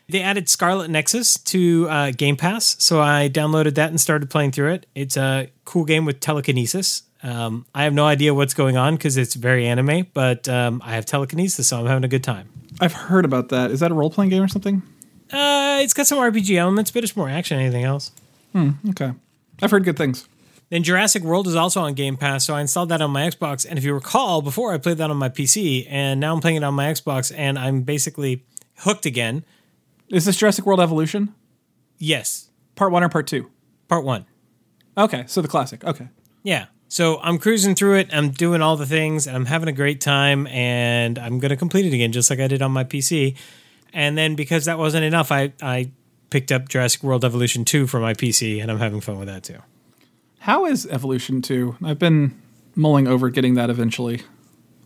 They added Scarlet Nexus to uh, Game Pass, so I downloaded that and started playing through it. It's a cool game with telekinesis. Um, I have no idea what's going on because it's very anime, but um, I have telekinesis, so I'm having a good time. I've heard about that. Is that a role playing game or something? Uh, it's got some RPG elements, but it's more action than anything else. Hmm, okay. I've heard good things. Then Jurassic World is also on Game Pass, so I installed that on my Xbox. And if you recall, before I played that on my PC, and now I'm playing it on my Xbox, and I'm basically hooked again. Is this Jurassic World Evolution? Yes, Part one or part two? part one. Okay, so the classic. Okay. Yeah. So I'm cruising through it. I'm doing all the things, and I'm having a great time. And I'm going to complete it again, just like I did on my PC. And then because that wasn't enough, I I picked up Jurassic World Evolution 2 for my PC, and I'm having fun with that too. How is Evolution 2? I've been mulling over getting that eventually.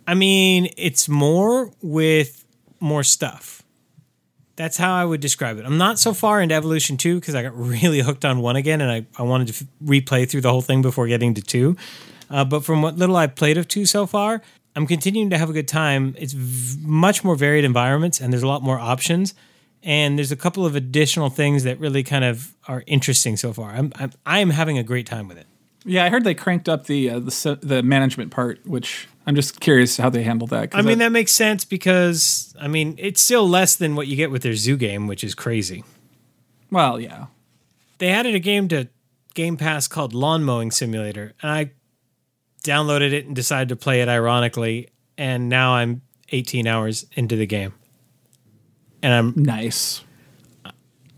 I mean, it's more with more stuff. That's how I would describe it. I'm not so far into Evolution 2 because I got really hooked on 1 again and I, I wanted to f- replay through the whole thing before getting to 2. Uh, but from what little I've played of 2 so far, I'm continuing to have a good time. It's v- much more varied environments and there's a lot more options. And there's a couple of additional things that really kind of are interesting so far. I'm, I'm, I'm having a great time with it. Yeah, I heard they cranked up the uh, the the management part, which I'm just curious how they handled that. I mean, that makes sense because, I mean, it's still less than what you get with their zoo game, which is crazy. well, yeah. They added a game to Game Pass called Lawn Mowing Simulator, and I downloaded it and decided to play it ironically, and now I'm 18 hours into the game. And I'm Nice.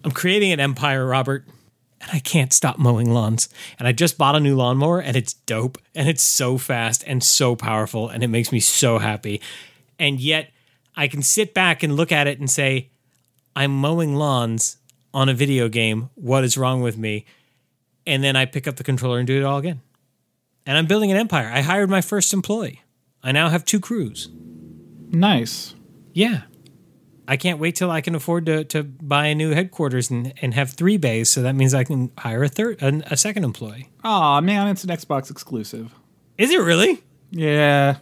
I'm creating an empire, Robert, and I can't stop mowing lawns. And I just bought a new lawnmower, and it's dope, and it's so fast and so powerful, and it makes me so happy. And yet, I can sit back and look at it and say, I'm mowing lawns on a video game. What is wrong with me? And then I pick up the controller and do it all again. And I'm building an empire. I hired my first employee. I now have two crews. Nice. Yeah. I can't wait till I can afford to, to buy a new headquarters and, and have three bays. So that means I can hire a third, a, a second employee. Aw, man, it's an Xbox exclusive. Is it really? Yeah.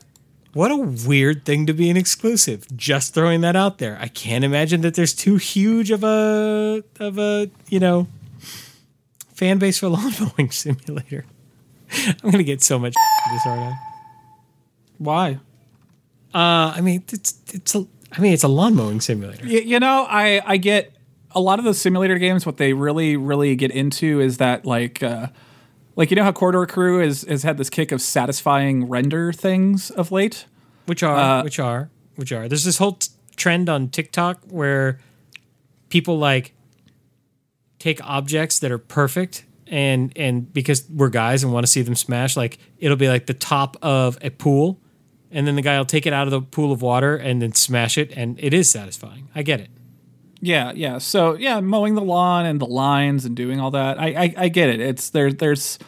What a weird thing to be an exclusive. Just throwing that out there. I can't imagine that there's too huge of a of a you know fan base for <laughs> lawn mowing simulator. <laughs> I'm gonna get so much <laughs> this, aren't I? Why? Uh, I mean, it's it's a, I mean, it's a lawn mowing simulator. Y- you know, I I get a lot of those simulator games. What they really really get into is that like. Uh, like you know how Corridor Crew has, has had this kick of satisfying render things of late. Which are, which are, which are. There's this whole t- trend on TikTok where people like take objects that are perfect and and because we're guys and want to see them smash, like it'll be like the top of a pool, and then the guy will take it out of the pool of water and then smash it, and it is satisfying. I get it. Yeah, yeah. So yeah, mowing the lawn and the lines and doing all that. I I, I get it. It's there. There's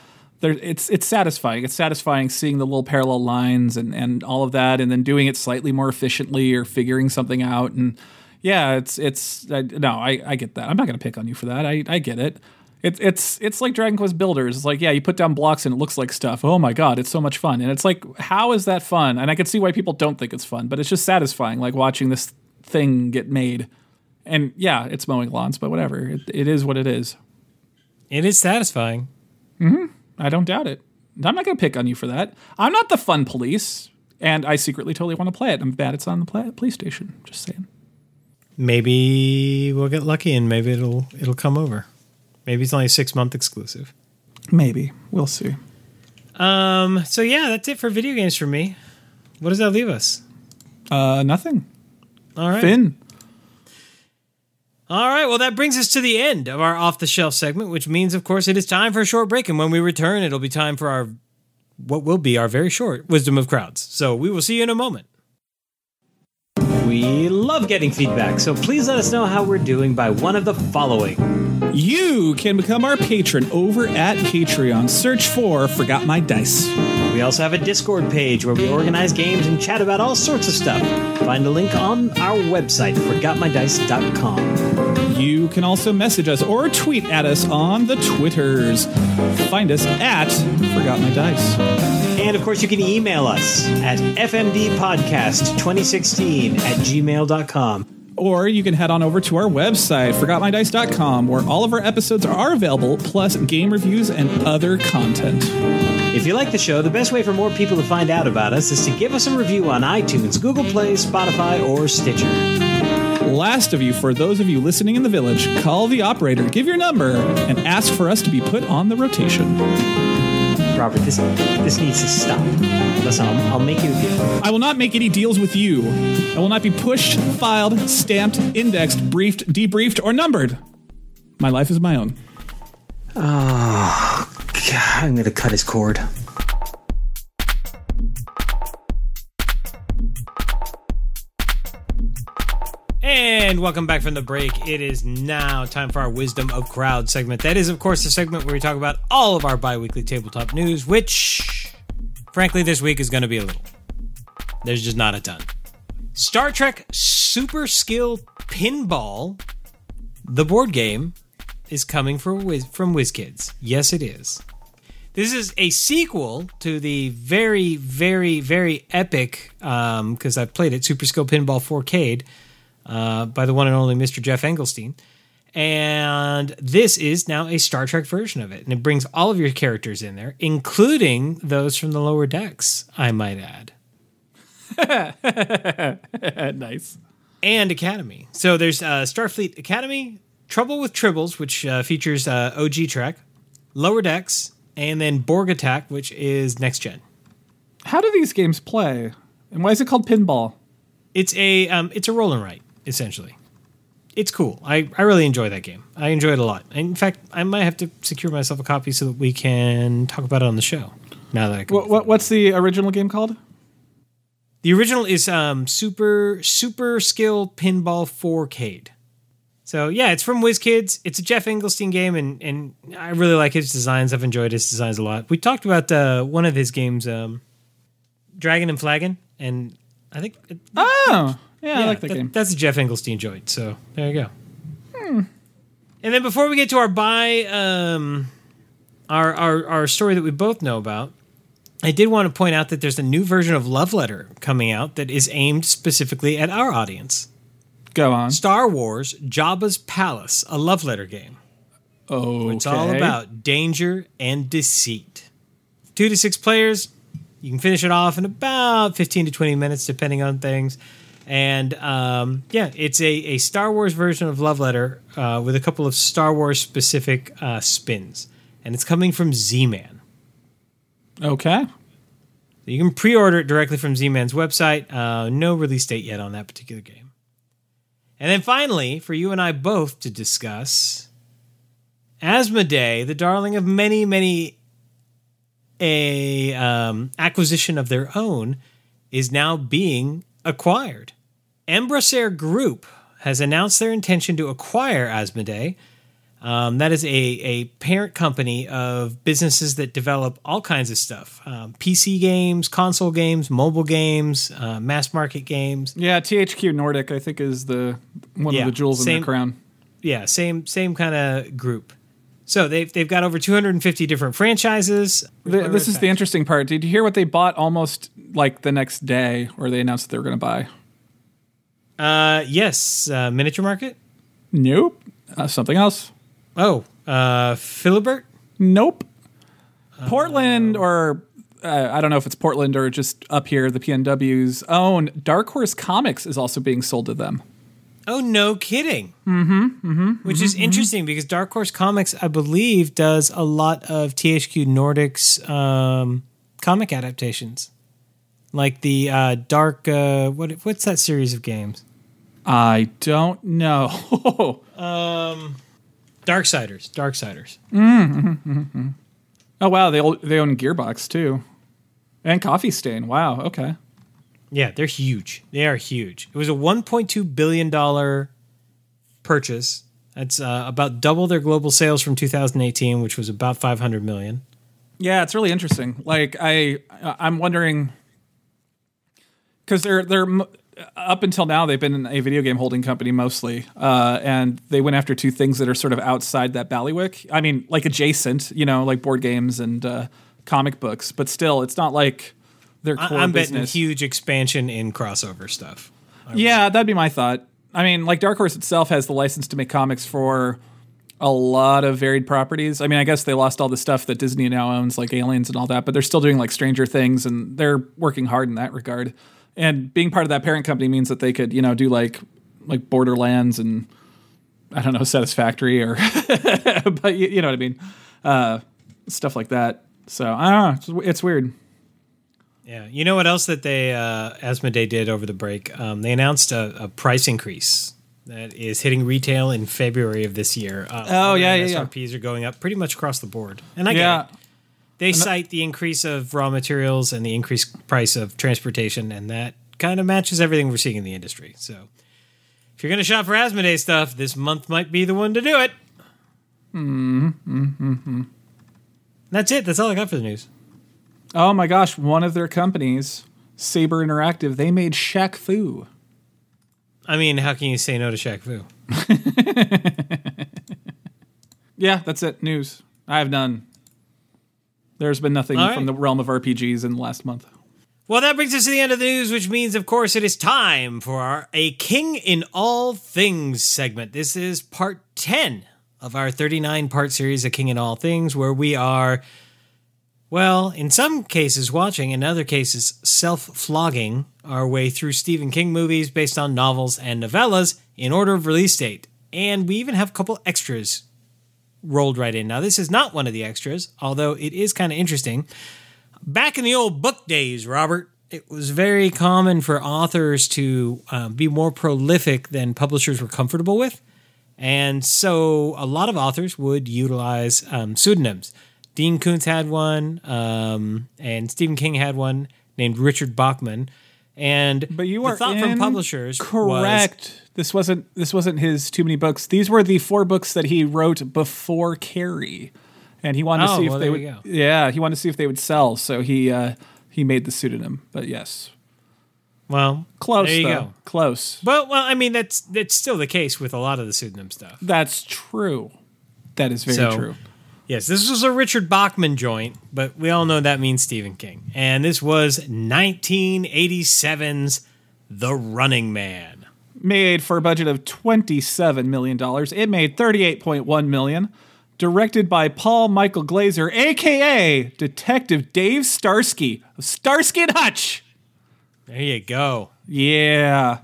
there. It's it's satisfying. It's satisfying seeing the little parallel lines and and all of that, and then doing it slightly more efficiently or figuring something out. And yeah, it's it's I, no. I I get that. I'm not gonna pick on you for that. I I get it. It's it's it's like Dragon Quest Builders. It's like yeah, you put down blocks and it looks like stuff. Oh my god, it's so much fun. And it's like how is that fun? And I can see why people don't think it's fun, but it's just satisfying, like watching this thing get made. And yeah, it's mowing lawns, but whatever. It, it is what it is. It is satisfying. Mm-hmm. I don't doubt it. I'm not going to pick on you for that. I'm not the fun police, and I secretly totally want to play it. I'm bad it's on the play- PlayStation. Just saying. Maybe we'll get lucky and maybe it'll it'll come over. Maybe it's only a six month exclusive. Maybe we'll see. Um. So yeah, that's it for video games for me. What does that leave us? Uh, nothing. All right. Finn. All right. Well, that brings us to the end of our off the shelf segment, which means, of course, it is time for a short break. And when we return, it'll be time for our what will be our very short wisdom of crowds. So we will see you in a moment. We love getting feedback, so please let us know how we're doing by one of the following. You can become our patron over at Patreon. Search for Forgot My Dice. We also have a Discord page where we organize games and chat about all sorts of stuff. Find a link on our website, forgotmydice.com. You can also message us or tweet at us on the Twitters. Find us at Forgot My Dice. And of course, you can email us at fmdpodcast2016 at gmail.com. Or you can head on over to our website, forgotmydice.com, where all of our episodes are available, plus game reviews and other content. If you like the show, the best way for more people to find out about us is to give us a review on iTunes, Google Play, Spotify, or Stitcher. Last of you, for those of you listening in the village, call the operator, give your number, and ask for us to be put on the rotation. Robert, this this needs to stop. Listen, I'll, I'll make you a deal. I will not make any deals with you. I will not be pushed, filed, stamped, indexed, briefed, debriefed, or numbered. My life is my own. Oh, God, I'm gonna cut his cord. And welcome back from the break. It is now time for our Wisdom of Crowd segment. That is, of course, the segment where we talk about all of our bi weekly tabletop news, which, frankly, this week is going to be a little. There's just not a ton. Star Trek Super Skill Pinball, the board game, is coming for Wiz- from WizKids. Yes, it is. This is a sequel to the very, very, very epic, um, because I've played it, Super Skill Pinball 4K uh, by the one and only Mr. Geoff Engelstein. And this is now a Star Trek version of it. And it brings all of your characters in there, including those from the lower decks, I might add. <laughs> nice. and Academy. So there's uh, Starfleet Academy, Trouble with Tribbles, which uh, features uh, OG Trek, Lower Decks, and then Borg Attack, which is next gen. How do these games play? And why is it called pinball? It's a um, it's a roll and write essentially. It's cool. I, I really enjoy that game. I enjoy it a lot. In fact, I might have to secure myself a copy so that we can talk about it on the show. Now that I can. What, what, what's the original game called? The original is um, Super Super Skill Pinball 4K. So yeah, it's from WizKids. It's a Geoff Engelstein game, and and I really like his designs. I've enjoyed his designs a lot. We talked about uh, one of his games, um, Dragon and Flagon, and I think Oh, yeah, I like that, that- game. That's a Geoff Engelstein joint. So there you go. And then before we get to our buy, um, our, our our story that we both know about, I did want to point out that there's a new version of Love Letter coming out that is aimed specifically at our audience. Go on. Star Wars Jabba's Palace, a love letter game. Oh, It's all about danger and deceit. Two to six players. You can finish it off in about 15 to 20 minutes, depending on things. And um, yeah, it's a, a Star Wars version of Love Letter uh, with a couple of Star Wars specific uh, spins. And it's coming from Z Man. Okay. You can pre order it directly from Z Man's website. Uh, no release date yet on that particular game. And then finally, for you and I both to discuss, Asmodee, the darling of many, many a um, acquisition of their own, is now being acquired. Embracer Group has announced their intention to acquire Asmodee. Um, that is a, a parent company of businesses that develop all kinds of stuff um, PC games, console games, mobile games, uh, mass market games. Yeah, THQ Nordic, I think, is the one Yeah, of the jewels in the crown. Yeah, same same kind of group. So they've, they've got over 250 different franchises. The, this is the interesting part. Did you hear what they bought almost like the next day, or they announced that they were going to buy? Uh, yes, uh, Miniature Market. Nope. Uh, something else. Oh, uh, Philibert. Nope. Portland, or uh, I don't know if it's Portland or just up here, the PNW's own Dark Horse Comics is also being sold to them. Oh, no kidding. Mm-hmm. mm-hmm Which is interesting because Dark Horse Comics, I believe, does a lot of THQ Nordic's um, comic adaptations, like the uh, Dark. Uh, what what's that series of games? I don't know. <laughs> Darksiders. Darksiders. oh wow, they own- they own Gearbox too, and Coffee Stain. Wow. Okay. Yeah, they're huge. They are huge. It was a 1.2 billion dollar purchase. That's uh, about double their global sales from 2018, which was about 500 million. Yeah, it's really interesting. Like I, I'm wondering because they're they're up until now they've been a video game holding company mostly, uh, and they went after two things that are sort of outside that ballywick. I mean, like adjacent, you know, like board games and uh, comic books, but still, it's not like their I- core I'm betting business. huge expansion in crossover stuff. Yeah, that'd be my thought. I mean, like Dark Horse itself has the license to make comics for a lot of varied properties. I mean, I guess they lost all the stuff that Disney now owns, like Aliens and all that, but they're still doing like Stranger Things, and they're working hard in that regard. And being part of that parent company means that they could, you know, do like like Borderlands and I don't know, Satisfactory or, <laughs> but you, you know what I mean, uh, stuff like that. So I don't know. It's, it's weird. Yeah, you know what else that they uh, Asmodee did over the break? Um, they announced a, a price increase that is hitting retail in February of this year. Uh, Oh, yeah, yeah, yeah. SRPs are going up pretty much across the board, and I get it. They cite the increase of raw materials and the increased price of transportation, and that kind of matches everything we're seeing in the industry. So, if you're going to shop for Asmodee stuff, this month might be the one to do it. Mm-hmm. That's it. That's all I got for the news. Oh my gosh, one of their companies, Saber Interactive, they made Shaq Fu. I mean, how can you say no to Shaq Fu? <laughs> Yeah, that's it. News. I have none. There's been nothing All from the realm of RPGs in the last month. Well, that brings us to the end of the news, which means, of course, it is time for our A King in All Things segment. This is part 10 of our 39 part series, A King in All Things, where we are, well, in some cases watching, in other cases self flogging our way through Stephen King movies based on novels and novellas in order of release date. And we even have a couple extras rolled right in. Now, this is not one of the extras, although it is kind of interesting back in the old book days, Robert, it was very common for authors to um, be more prolific than publishers were comfortable with. And so a lot of authors would utilize um, pseudonyms. Dean Koontz had one, um, and Stephen King had one named Richard Bachman. And But you are thought from publishers was- correct. this wasn't this wasn't his too many books. These were the four books that he wrote before Carrie, and he wanted to Oh, see if they would. Yeah, he wanted to see if they would sell. So he uh, he made the pseudonym. But yes, well, close There you though. go. Close. But well, I mean that's that's still the case with a lot of the pseudonym stuff. That's true. That is very So- true. Yes, this was a Richard Bachman joint, but we all know that means Stephen King. And this was 1987's The Running Man. made for a budget of $27 million. It made 38.1 million. Directed by Paul Michael Glaser, aka Detective Dave Starsky of Starsky and Hutch. There you go. Yeah.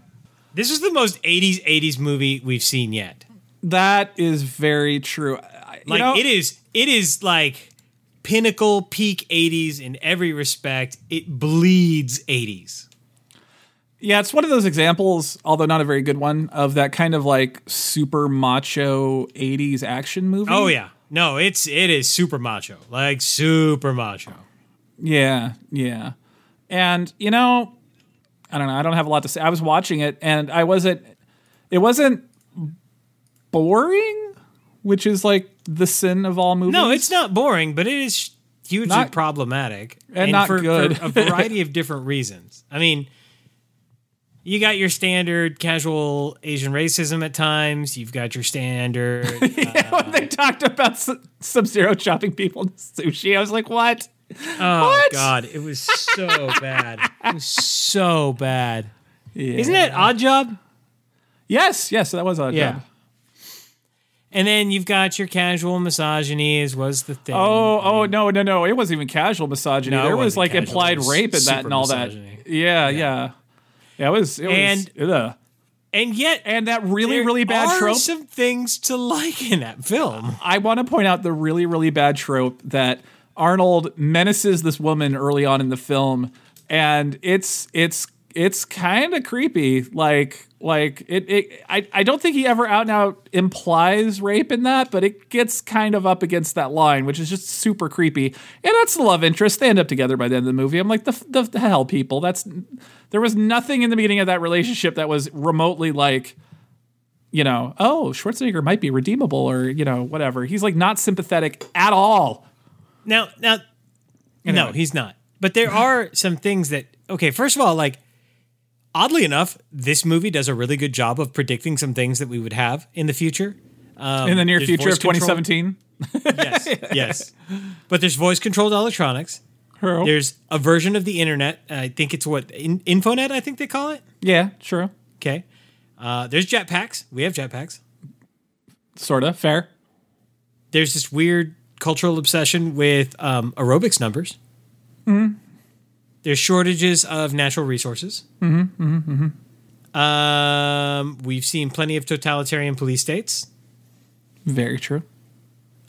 This is the most 80s 80s movie we've seen yet. That is very true. I- you Like know- it is it is like pinnacle peak 80s in every respect. It bleeds 80s. Yeah, it's one of those examples, although not a very good one, of that kind of like super macho 80s action movie. Oh yeah. No, it's it is super macho. Like super macho. Yeah, yeah. And, you know, I don't know. I don't have a lot to say. I was watching it and I wasn't, it wasn't boring, which is like the sin of all movies. No, it's not boring, but it is hugely Not- problematic and not for, good. for a variety <laughs> of different reasons. I mean, you got your standard casual Asian racism at times. You've got your standard. <laughs> Uh, when they talked about Sub Zero chopping people sushi, I was like, what? oh What? God, it was so bad. It was so bad. <laughs> Yeah. Isn't that Odd Job? Yes, yes, that was odd. Yeah. job. And then you've got your casual misogyny, as was the thing. Oh, oh no, no, no! It wasn't even casual misogyny. No, it there was like casual. implied was rape in that and all that. misogyny. Yeah, yeah, yeah. It was. It And- was, ugh. and yet, and that really, really bad trope. There are trope. some things to like in that film. I want to point out the really, really bad trope that Arnold menaces this woman early on in the film, and it's it's it's kind of creepy. Like like it, it I, I don't think he ever out and out implies rape in that, but it gets kind of up against that line, which is just super creepy. And that's the love interest. They end up together by the end of the movie. I'm like the the, the hell, people. That's there was nothing in the beginning of that relationship that was remotely like you know, oh, Schwarzenegger might be redeemable or, you know, whatever. He's like not sympathetic at all. Now, now, no, he's not. But there are some things that okay. First of all, like oddly enough, this movie does a really good job of predicting some things that we would have in the future. Um, In the near future of 2017. Yes, <laughs> yes. But there's voice controlled electronics. Hurl. There's a version of the internet. I think it's what in, Infonet. I think they call it. Yeah, sure. Okay. Uh, there's jetpacks. We have jetpacks. Sort of. Fair. There's this weird cultural obsession with um, aerobics numbers. There's shortages of natural resources. Um, we've seen plenty of totalitarian police states. Very true.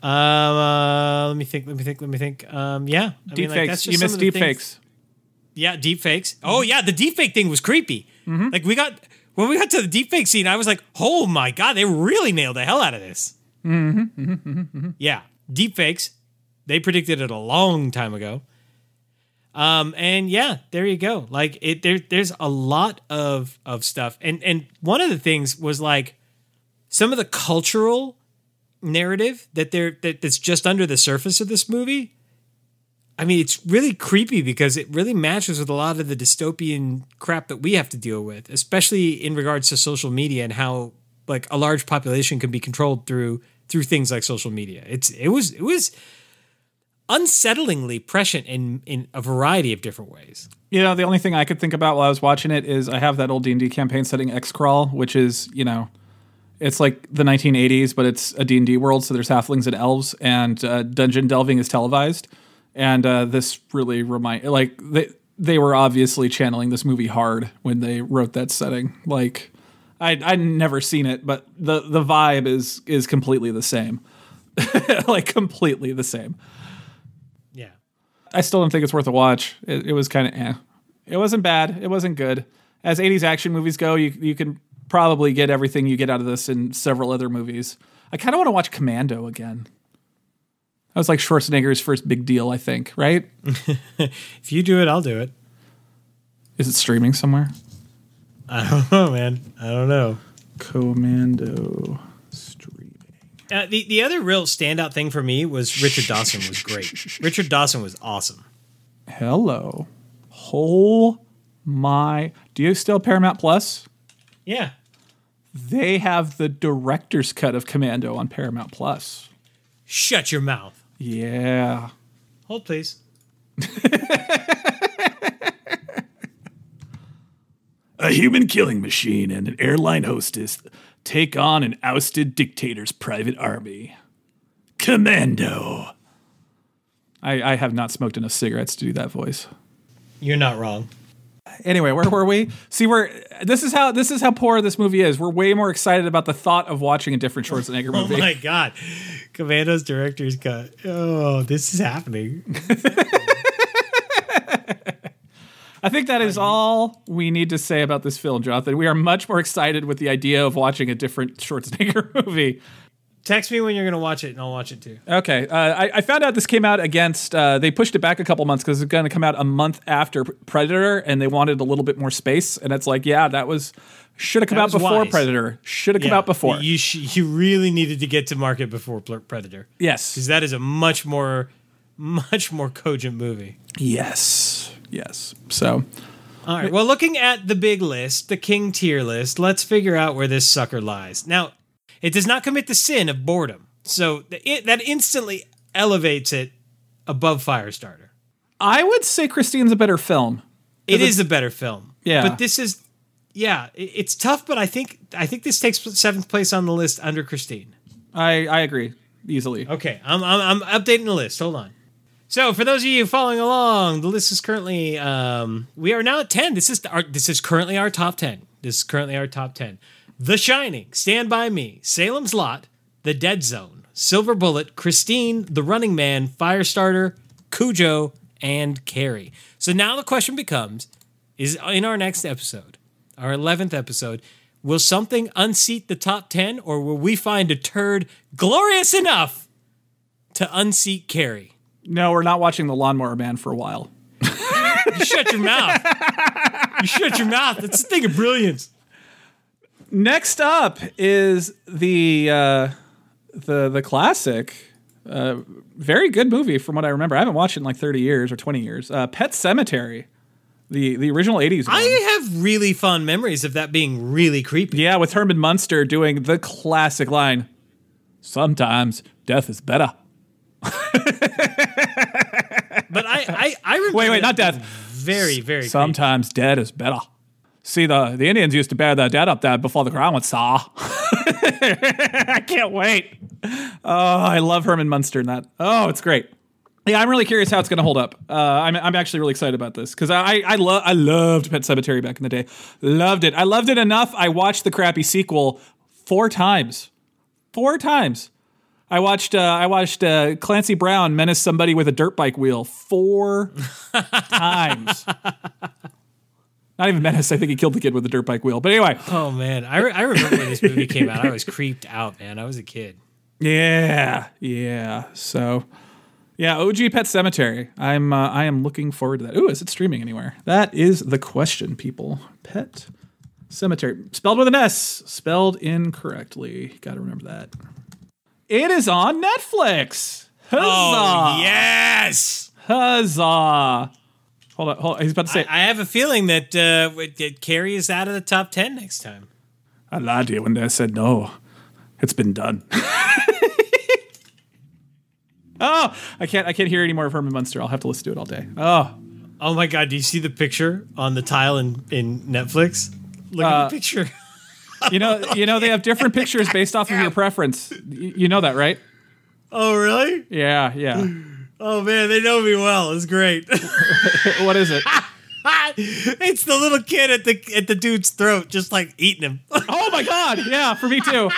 Um, uh, let me think. Let me think. Let me think. Um, yeah, I Deep mean, like, that's fakes. You missed deep things- fakes. Yeah, deep fakes. Oh yeah, the deep fake thing was creepy. Like we got when we got to the deep fake scene, I was like, oh my god, they really nailed the hell out of this. Yeah, deep fakes. They predicted it a long time ago. Um, and yeah, there you go. Like it, there, there's a lot of of stuff, and and one of the things was like some of the cultural narrative that there that, that's just under the surface of this movie. I mean, it's really creepy because it really matches with a lot of the dystopian crap that we have to deal with, especially in regards to social media and how like a large population can be controlled through through things like social media. It's it was it was unsettlingly prescient in in a variety of different ways. You know, the only thing I could think about while I was watching it is I have that old D&D campaign setting X Crawl, which is, you know, it's like the 1980s, but it's a D&D world, so there's halflings and elves, and uh, dungeon delving is televised. And uh, this really remind like they they were obviously channeling this movie hard when they wrote that setting. Like I I'd never seen it, but the the vibe is is completely the same. <laughs> like completely the same. I still don't think it's worth a watch. It, it was kind of eh. It wasn't bad. It wasn't good. As 80s action movies go, you you can probably get everything you get out of this in several other movies. I kind of want to watch Commando again. That was like Schwarzenegger's first big deal, I think, right? <laughs> If you do it, I'll do it. Is it streaming somewhere? I don't know, man. I don't know. Commando streaming. Uh, the the other real standout thing for me was Richard Dawson was great. Richard Dawson was awesome. Hello. Oh my. Do you still have Paramount Plus? Yeah. They have the director's cut of Commando on Paramount Plus. Shut your mouth. Yeah. Hold please. <laughs> A human killing machine and an airline hostess take on an ousted dictator's private army. Commando. I, I have not smoked enough cigarettes to do that voice. You're not wrong. Anyway, where were we? See, we're this is how this is how poor this movie is. We're way more excited about the thought of watching a different Schwarzenegger <laughs> Oh movie. Oh my god. Commando's director's cut. Oh, this is happening. <laughs> I think that is all we need to say about this film, Jonathan. We are much more excited with the idea of watching a different Schwarzenegger <laughs> movie. Text me when you're gonna watch it, and I'll watch it too. Okay, uh, I, I found out this came out against. Uh, they pushed it back a couple months because it's going to come out a month after Predator, and they wanted a little bit more space. And it's like, yeah, that was should have come That out before wise. Predator. Should have come out before. You sh- you really needed to get to market before Predator yes, because that is a much more much more cogent movie. yes, yes. So All right. Well, looking at the big list, the king tier list, let's figure out where this sucker lies. Now, it does not commit the sin of boredom, so it, that instantly elevates it above Firestarter. I would say Christine's a better film. It is a better film. Yeah. But this is, yeah, it- it's tough. But I think I think this takes seventh place on the list under Christine. I I agree easily. Okay, I'm, I'm, I'm updating the list. Hold on. So, for those of you following along, the list is currently um, we are now at ten. This is our this is currently our top ten. This is currently our top ten. The Shining, Stand by Me, Salem's Lot, The Dead Zone, Silver Bullet, Christine, The Running Man, Firestarter, Cujo, and Carrie. So now the question becomes: Is in our next episode, our eleventh episode, will something unseat the top ten, or will we find a turd glorious enough to unseat Carrie? No, we're not watching the Lawnmower Man for a while. You shut your mouth. You shut your mouth. That's a thing of brilliance. Next up is the uh, the the classic, uh, very good movie from what I remember. I haven't watched it in like thirty years or twenty years. Uh, Pet Sematary, the the original eighties one. I have really fond memories of that being really creepy. yeah, with Herman Munster doing the classic line. Sometimes death is better. But I, I, I remember Wait, wait, not death. Very, very creepy. Sometimes dead is better. See, the, the Indians used to bury their dead up there before the ground was saw. <laughs> I can't wait. Oh, I love Herman Munster in that. Oh, it's great. Yeah, I'm really curious how it's going to hold up. Uh, I'm, I'm actually really excited about this because I I, lo- I loved Pet Sematary back in the day. Loved it. I loved it enough. I watched the crappy sequel four times. Four times. I watched uh, I watched uh, Clancy Brown menace somebody with a dirt bike wheel four <laughs> times. Not even menace. I think he killed the kid with a dirt bike wheel. But anyway, Oh man, I, re- I remember when this movie came out. I was creeped out, man. I was a kid. yeah, yeah. So, yeah, OG Pet Sematary. I'm uh, I am looking forward to that. Ooh, is it streaming anywhere? That is the question, people. Pet Sematary, spelled with an S, spelled incorrectly. Got to remember that. It is on Netflix. Huzzah! Oh yes. Huzzah! Hold on, hold on. He's about to say. I have a feeling that uh, that Carrie is out of the top ten next time. I lied to you when I said no. It's been done. <laughs> oh, I can't. I can't hear any more of Herman Munster. I'll have to listen to it all day. Oh, Oh my god, do you see the picture on the tile in, in Netflix? Look at the picture. <laughs> you know, you know they have different pictures based off of your preference. Y- You know that, right? Oh really? Yeah, yeah. Oh man, they know me well. It's great. <laughs> what is it? it's the little kid at the at the dude's throat, just like eating him. <laughs> Oh my God! Yeah, for me too.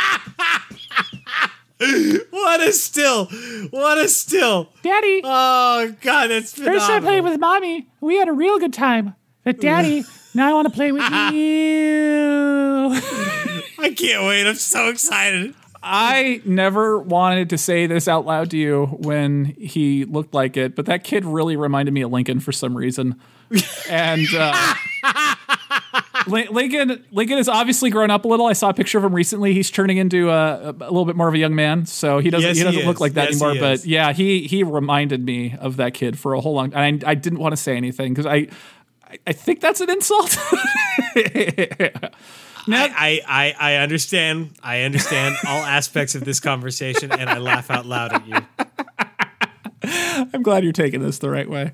what a still! What a still! Daddy, Oh god, that's phenomenal. first I played with mommy. We had a real good time. But daddy, <laughs> now I want to play with <laughs> you. I can't wait. I'm so excited. I never wanted to say this out loud to you when he looked like it, but that kid really reminded me of Lincoln for some reason. And uh, <laughs> Lincoln, Lincoln has obviously grown up a little. I saw a picture of him recently. He's turning into a, a little bit more of a young man, so he doesn't Yes, he doesn't he look like that Yes, anymore. But yeah, he he reminded me of that kid for a whole long. And I, I didn't want to say anything because I, I I think that's an insult. <laughs> I, I, I understand. I understand all aspects of this conversation, and I laugh out loud at you. <laughs> I'm glad you're taking this the right way.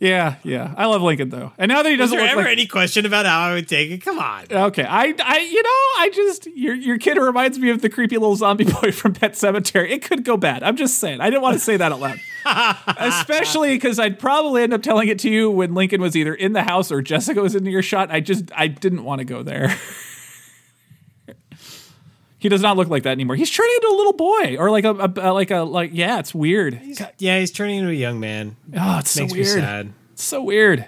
Yeah, yeah. I love Lincoln though. And now that he Was doesn't there look ever like any question about how I would take it? Come on. Okay, I, I, you know, I just your your kid reminds me of the creepy little zombie <laughs> boy from Pet Sematary. It could go bad. I'm just saying. I didn't want to say that out loud, <laughs> especially because I'd probably end up telling it to you when Lincoln was either in the house or Jessica was in your shot. I just I didn't want to go there. <laughs> he does not look like that anymore. He's turning into a little boy or like a, a like a like yeah. It's weird. Yeah, he's turning into a young man. Oh, it's so Makes me weird. sad. It's so weird.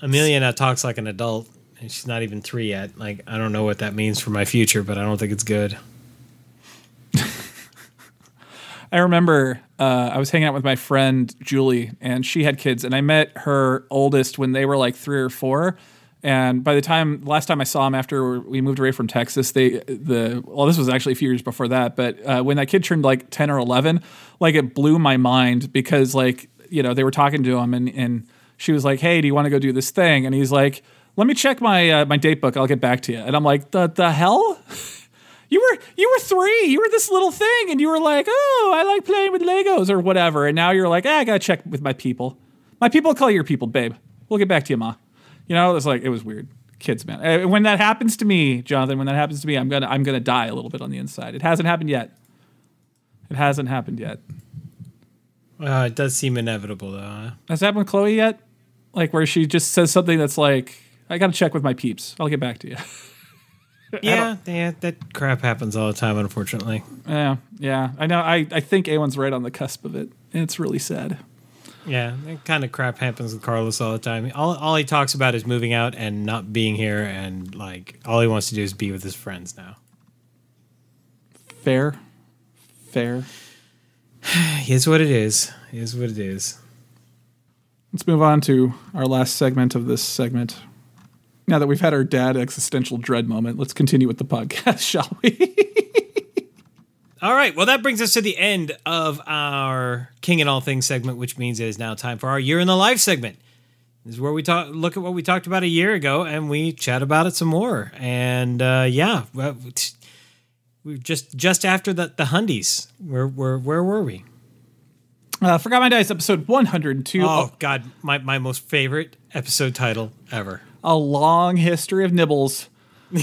Amelia now talks like an adult, and she's not even three yet. Like, I don't know what that means for my future, but I don't think it's good. <laughs> I remember uh, I was hanging out with my friend Julie, and she had kids, and I met her oldest when they were like three or four. And by the time last time I saw him after we moved away from Texas, they the well, this was actually a few years before that. But uh, when that kid turned like ten or eleven, like it blew my mind because like you know they were talking to him, and and she was like, "Hey, do you want to go do this thing?" And he's like, "Let me check my uh, my date book. I'll get back to you." And I'm like, "The the hell." <laughs> You were you were three. You were this little thing, and you were like, "Oh, I like playing with Legos or whatever." And now you're like, ah, "I gotta check with my people. My people call your people, babe. We'll get back to you, ma." You know, it's like it was weird. Kids, man. Uh, When that happens to me, Jonathan, when that happens to me, I'm gonna I'm gonna die a little bit on the inside. It hasn't happened yet. It hasn't happened yet. Uh, it does seem inevitable, though. Huh? Has that happened with Chloe yet? Like where she just says something that's like, "I gotta check with my peeps. I'll get back to you." <laughs> Yeah, yeah, that crap happens all the time, unfortunately. yeah, yeah. I know. I I think A1's right on the cusp of it. And it's really sad. Yeah, that kind of crap happens with Carlos all the time. All, all he talks about is moving out and not being here, and like all he wants to do is be with his friends now. Fair. Fair. It <sighs> is what it is. It is what it is. Let's move on to our last segment of this segment. Now that we've had our dad existential dread moment, let's continue with the podcast, <laughs> shall we? All right. Well, that brings us to the end of our King and All Things segment, which means it is now time for our Year in the Life segment. This is where we talk, look at what we talked about a year ago, and we chat about it some more. And uh, yeah, we just just after the the Hundies. Where where where were we? Uh, Forgot My Dice, episode 102. Oh God, my my most favorite episode title ever. A long history of nibbles. <laughs>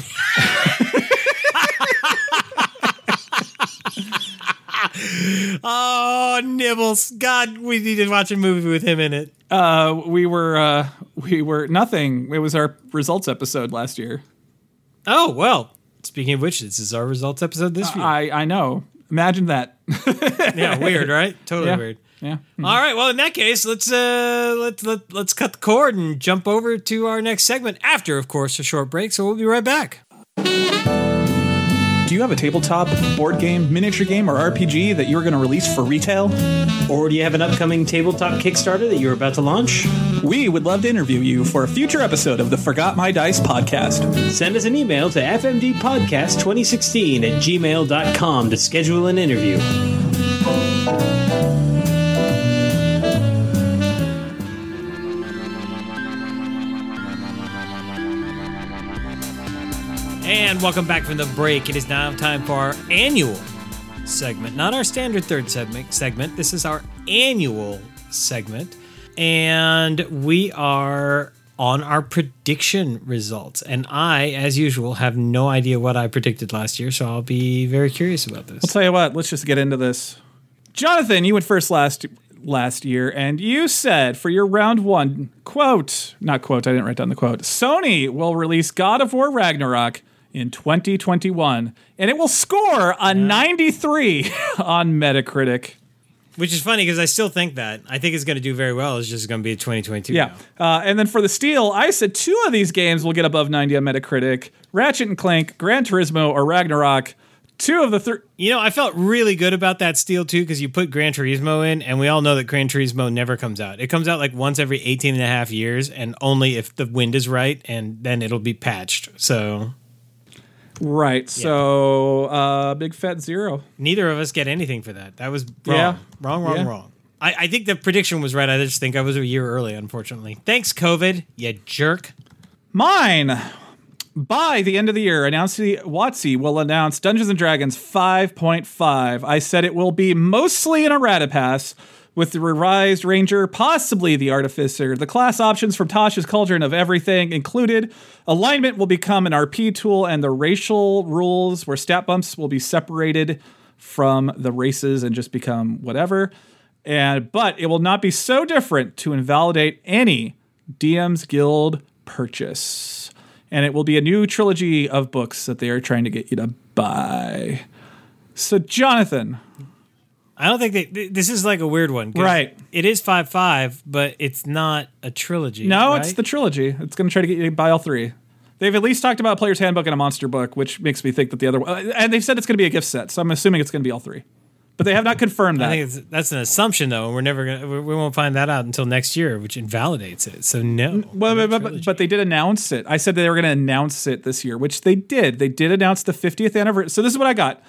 <laughs> Oh, Nibbles! God, we need to watch a movie with him in it. Uh, we were, uh, we were nothing. It was our results episode last year. Oh well. Speaking of which, this is our results episode this year. I, I know. Imagine that. <laughs> yeah, weird, right? Totally yeah. weird. Yeah. All right. Well, in that case, let's uh let's let, let's cut the cord and jump over to our next segment after, of course, a short break. So we'll be right back. Do you have a tabletop, board game, miniature game, or RPG that you're going to release for retail? Or do you have an upcoming tabletop Kickstarter that you're about to launch? We would love to interview you for a future episode of the Forgot My Dice podcast. Send us an email to fmdpodcast2016 at gmail.com to schedule an interview. And welcome back from the break. It is now time for our annual segment, not our standard third segment. Segment. This is our annual segment, and we are on our prediction results. And I, as usual, have no idea what I predicted last year, so I'll be very curious about this. I'll tell you what, let's just get into this. Jonathan, you went first last last year, and you said for your round one, quote, not quote, I didn't write down the quote, Sony will release God of War Ragnarok in 2021, and it will score a 93 <laughs> on Metacritic. Which is funny because I still think that. I think it's going to do very well. It's just going to be 2022. Yeah. Uh, and then for the Steel, I said two of these games will get above 90 on Metacritic Ratchet and Clank, Gran Turismo, or Ragnarok. Two of the three. You know, I felt really good about that steal too because you put Gran Turismo in, and we all know that Gran Turismo never comes out. It comes out like once every 18 and a half years, and only if the wind is right, and then it'll be patched. So Right. So, uh, big fat zero. neither of us get anything for that. That was wrong. Yeah. Wrong, wrong, Yeah. wrong. I, I think the prediction was right. I just think I was a year early, unfortunately. Thanks, COVID, you jerk. Mine. by the end of the year, announcing WotC will announce Dungeons and Dragons 5.5. I said it will be mostly an errata pass with the revised ranger, possibly the artificer. The class options from Tasha's Cauldron of Everything included. Alignment will become an RP tool, and the racial rules where stat bumps will be separated from the races and just become whatever. And but it will not be so different to invalidate any DM's Guild purchase. And it will be a new trilogy of books that they are trying to get you to buy. So, Jonathan, I don't think they. th- This is like a weird one, 'cause Right. It is five five, but it's not a trilogy. no, it's right? the trilogy. It's going to try to get you to buy all three. They've at least talked about a player's handbook and a monster book, which makes me think that the other one, uh, and they've said it's going to be a gift set. So I'm assuming it's going to be all three, but they have not confirmed that. I think it's, that's an assumption, though, and we're never gonna. We we won't find that out until next year, which invalidates it. So no. Well, but, but, but they did announce it. I said they were going to announce it this year, which they did. They did announce the 50th anniversary. So this is what I got.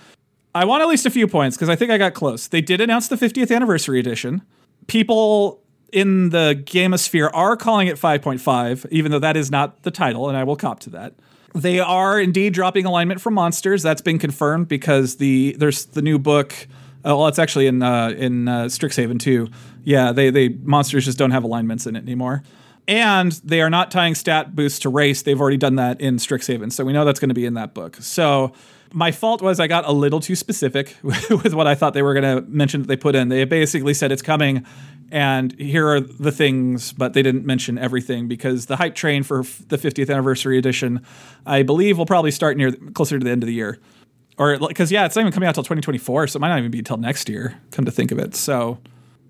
I want at least a few points because I think I got close. They did announce the 50th anniversary edition. People in the gamosphere are calling it 5.5, even though that is not the title, and I will cop to that. They are indeed dropping alignment from monsters. That's been confirmed because the there's the new book. Uh, well, it's actually in uh, in uh, Strixhaven too. Yeah, they they monsters just don't have alignments in it anymore. And they are not tying stat boosts to race. They've already done that in Strixhaven, so we know that's going to be in that book. So my fault was I got a little too specific <laughs> with what I thought they were going to mention that they put in. They basically said it's coming, and here are the things, but they didn't mention everything because the hype train for f- the 50th anniversary edition, I believe, will probably start near closer to the end of the year, or because yeah, it's not even coming out till 2024, so it might not even be till next year. Come to think of it, so.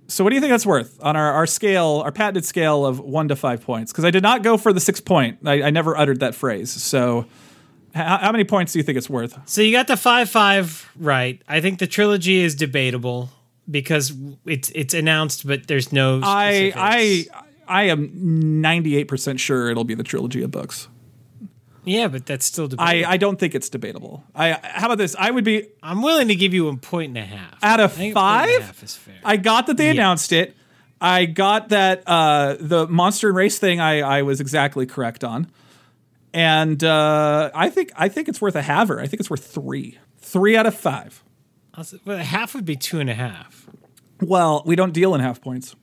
So what do you think that's worth on our, our scale, our patented scale of one to five points? Because I did not go for the six point. I, I never uttered that phrase. So h- how many points do you think it's worth? So you got the five five right. I think the trilogy is debatable because it's it's announced, but there's no. I specifics. I I am ninety eight percent sure it'll be the trilogy of books. yeah, but that's still debatable. I, I don't think it's debatable. I how about this? I would be I'm willing to give you a point and a half. Out of I think a point and a five? half is fair. I got that they announced it. I got that uh, the monster and race thing. I, I was exactly correct on, and uh, I think I think it's worth a haver. I think it's worth three, three out of five. Well, half would be two and a half. Well, we don't deal in half points,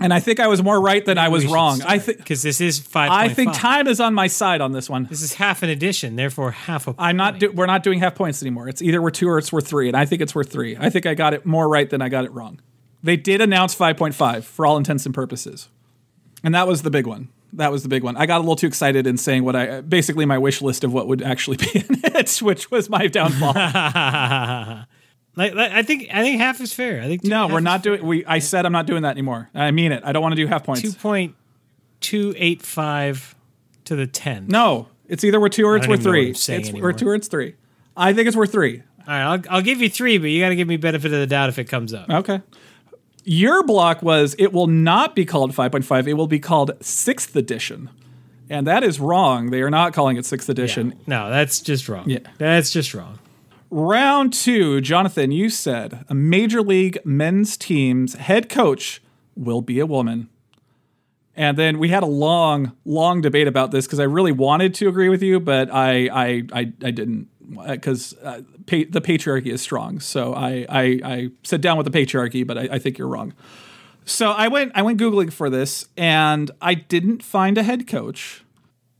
and I think I was more right than I was wrong. I think because this is five. I think time is on my side on this one. This is half an edition, therefore half a. I'm not. Do, we're not doing half points anymore. It's either we're two or it's worth three, and I think it's worth three. I think I got it more right than I got it wrong. They did announce 5.5 for all intents and purposes, and that was the big one. That was the big one. I got a little too excited in saying what I basically my wish list of what would actually <laughs> be in it, which was my downfall. <laughs> Like, like, I think I think half is fair. I think no, we're not fair. doing. We I said I'm not doing that anymore. I mean it. I don't want to do half points. two point two eight five to the ten. no, it's either worth two or it's don't worth even know what three. It's anymore. worth two or it's three. I think it's worth three. All right, I'll, I'll give you three, but you got to give me benefit of the doubt if it comes up. Okay. Your block was it will not be called 5.5, it will be called 6th edition. And that is wrong. They are not calling it 6th edition. No, that's just wrong. Yeah. that's just wrong. Round 2, Jonathan, you said a major league men's team's head coach will be a woman. And then we had a long, long debate about this because I really wanted to agree with you, but I, I, I, I didn't because uh, pa- the patriarchy is strong. So I, I, I sit down with the patriarchy, but I, I think you're wrong. So I went, I went googling for this, and I didn't find a head coach.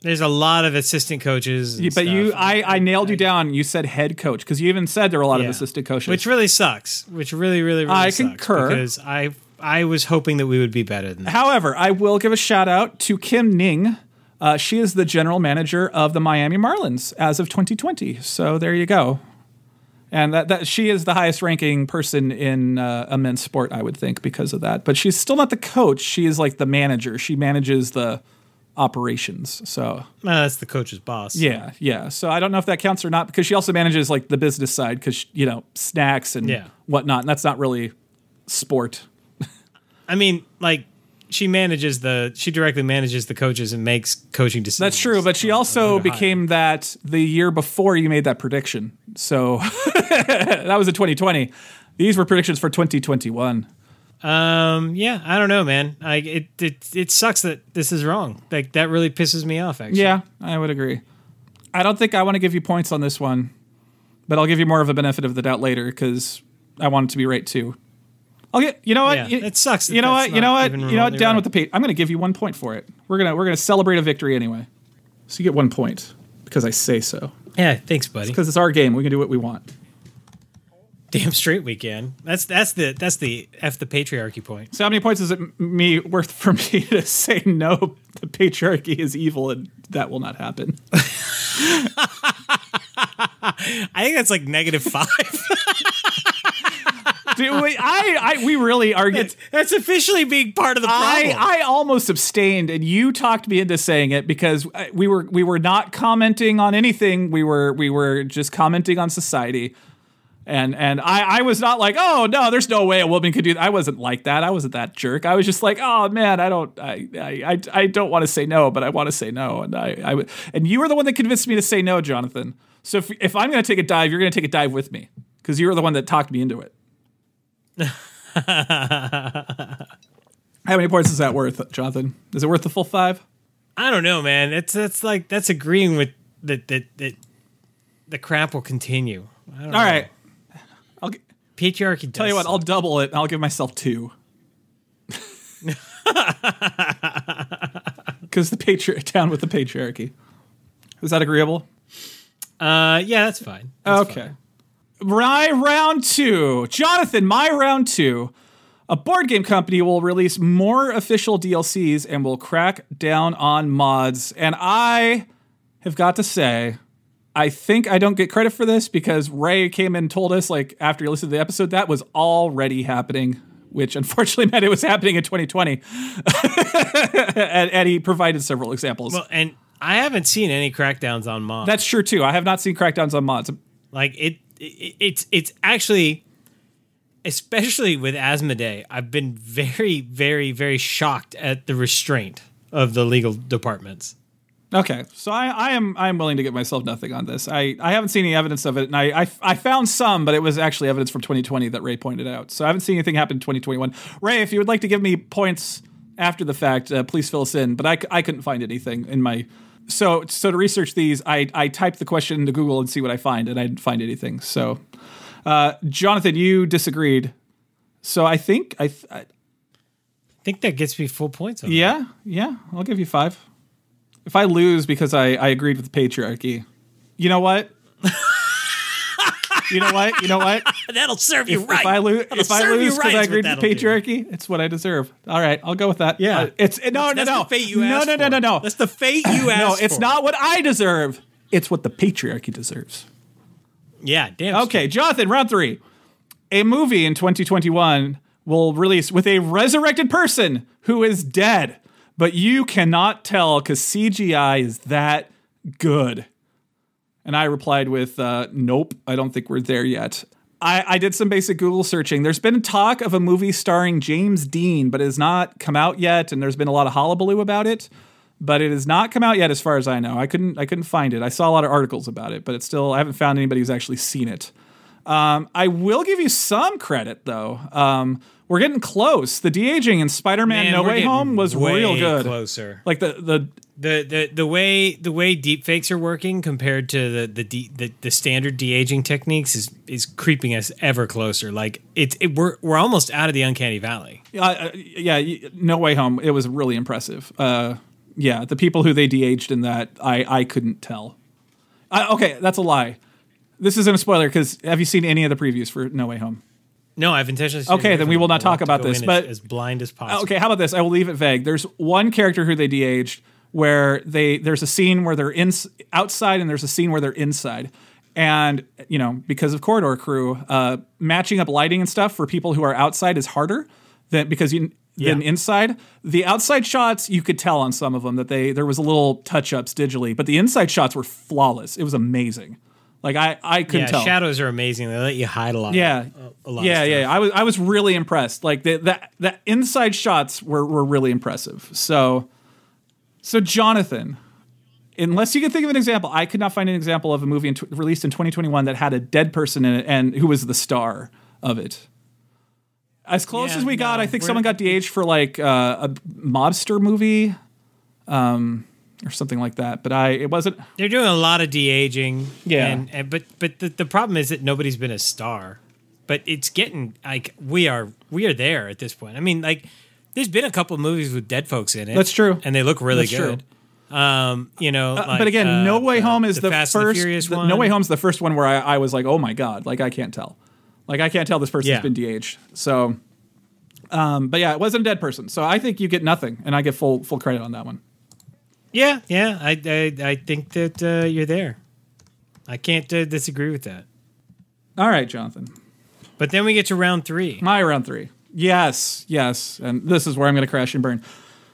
There's a lot of assistant coaches, and But you. I, I nailed you down. You said head coach because you even said there were a lot Yeah. of assistant coaches. which really sucks. Which really, really, really I sucks concur. because I I was hoping that we would be better than that. However, I will give a shout out to Kim Ning. Uh, she is the general manager of the Miami Marlins as of 2020. So there you go. And that, that she is the highest ranking person in uh, a men's sport, I would think, because of that. But she's still not the coach. She is like the manager. She manages the operations. So that's the coach's boss. yeah, yeah. So I don't know if that counts or not because she also manages like the business side because you know snacks and Yeah. whatnot. And that's not really sport. I mean, like she manages the she directly manages the coaches and makes coaching decisions. That's true, but she also became that the year before you made that prediction. So <laughs> that was in 2020. These were predictions for 2021. Um, yeah, I don't know, man. I it it it sucks that this is wrong. Like that really pisses me off. Actually, Yeah, I would agree. I don't think I want to give you points on this one, but I'll give you more of a benefit of the doubt later because I want it to be right too. I'll. You know what? Yeah, you, it sucks that You know what? You know what? You know what? Down right. with the page. I'm going to give you one point for it. We're gonna we're gonna celebrate a victory anyway. So you get one point because I say so. Yeah, thanks, buddy. Because it's our game. We can do what we want. Damn straight we can. That's that's the that's the f the patriarchy point. So how many points is it me worth for <laughs> me to say no? The patriarchy is evil, and that will not happen. <laughs> I think that's like negative five. <laughs> <laughs> Dude, we, I, I, we really are. that's, that's officially being part of the problem. I, I almost abstained, and you talked me into saying it because uh, we were we were not commenting on anything. We were we were just commenting on society, and and I I was not like, oh no, there's no way a woman could do that. I wasn't like that. I wasn't that jerk. I was just like, oh man, I don't I I I, don't want to say no, but I want to say no, and I I and you were the one that convinced me to say no, Jonathan. So if if I'm going to take a dive, you're going to take a dive with me because you were the one that talked me into it. <laughs> How many points is that worth, Jonathan? Is it worth the full five? I don't know, man. It's that's like that's agreeing with that that that the crap will continue. I don't All know. right. I'll g- patriarchy. tell you what. I'll double it. I'll give myself two. <laughs> Because the patriarch down with the patriarchy. Is that agreeable? Uh, yeah, that's fine. That's okay. fine. My round two, Jonathan. My round two. A board game company will release more official DLCs and will crack down on mods. And I have got to say, I think I don't get credit for this because Ray came in and told us, like, after you listened to the episode, that was already happening, which unfortunately <laughs> meant it was happening in 2020. <laughs> and, and he provided several examples. Well, and I haven't seen any crackdowns on mods. That's true, too. I have not seen crackdowns on mods. Like it, it it's it's actually especially with Asmodee, I've been very very very shocked at the restraint of the legal departments. Okay, so I, I am I am willing to give myself nothing on this. I, I haven't seen any evidence of it, and I, I I found some, but it was actually evidence from 2020 that Ray pointed out. So I haven't seen anything happen in 2021. Ray, if you would like to give me points after the fact, uh, please fill us in. But I, I couldn't find anything in my so so to research these, I I typed the question into Google and see what I find, and I didn't find anything. So, uh, Jonathan, you disagreed. So I think I, th- I think that gets me full points on. yeah yeah I'll give you five. If I lose because I, I agreed with the patriarchy, you know what? <laughs> you know what? You know what? that. <laughs> That'll serve you If, right. if I lose, if I lose because right I agreed with that'll do. patriarchy, it's what I deserve. All right, I'll go with that. Yeah. Uh, it's no, That's no, no. the fate you no, asked no, no, for. no, no. That's the fate you asked <laughs> no, it's for. not what I deserve. It's what the patriarchy deserves. Yeah, damn. Okay, Jonathan, round three. A movie in 2021 will release with a resurrected person who is dead, but you cannot tell because CGI is that good. And I replied with, uh, nope, I don't think we're there yet. I, I did some basic Google searching. There's been talk of a movie starring James Dean, but it has not come out yet, and there's been a lot of hullabaloo about it. But it has not come out yet, as far as I know. I couldn't I couldn't find it. I saw a lot of articles about it, but it's still I haven't found anybody who's actually seen it. Um, I will give you some credit though. Um, we're getting close. The de aging in Spider-Man Man, No Way Home was real good. Closer. Like the the the the the way the way deepfakes are working compared to the the de- the, the standard de aging techniques is is creeping us ever closer. Like it's it, we're we're almost out of the uncanny valley. uh, uh, yeah, No Way Home. It was really impressive. Uh, yeah, the people who they de-aged in that, I I couldn't tell. I, okay, that's a lie. This isn't a spoiler because have you seen any of the previews for No Way Home? No, I've intentionally. Okay, then we will not talk about this, but- as, as blind as possible. Okay, how about this? I will leave it vague. There's one character who they de-aged where they there's a scene where they're in outside and there's a scene where they're inside. And you know, because of Corridor Crew, uh, matching up lighting and stuff for people who are outside is harder than because you than Yeah. inside. The outside shots you could tell on some of them that they there was a little touch ups digitally, but the inside shots were flawless. It was amazing. Like I I couldn't yeah, tell. shadows are amazing. They let you hide a lot. Yeah, a lot. yeah, of yeah. I was I was really impressed. Like the the, the inside shots were were really impressive. So, so Jonathan, unless you can think of an example, I could not find an example of a movie in, released in 2021 that had a dead person in it and who was the star of it. As close Yeah, as we got, I think someone got de-aged for like uh, a mobster movie. Um, or something like that. But I it wasn't. They're doing a lot of de aging. Yeah. and, and but but the, the problem is that nobody's been a star. But it's getting like we are we are there at this point. I mean, like there's been a couple of movies with dead folks in it. That's true. and they look really That's true. good. Um, you know, Uh, like, but again, uh, No Way uh, Home is the, the first. The- one. no Way Home's the first one where I, I was like, oh my god, like I can't tell, like I can't tell this person's Yeah. been de-aged. So, um, but yeah, it wasn't a dead person. So I think you get nothing, and I get full full credit on that one. Yeah, yeah, I I, I think that uh, you're there. I can't uh, disagree with that. All right, Jonathan, But then we get to round three. my round three. Yes, yes, and this is where I'm going to crash and burn.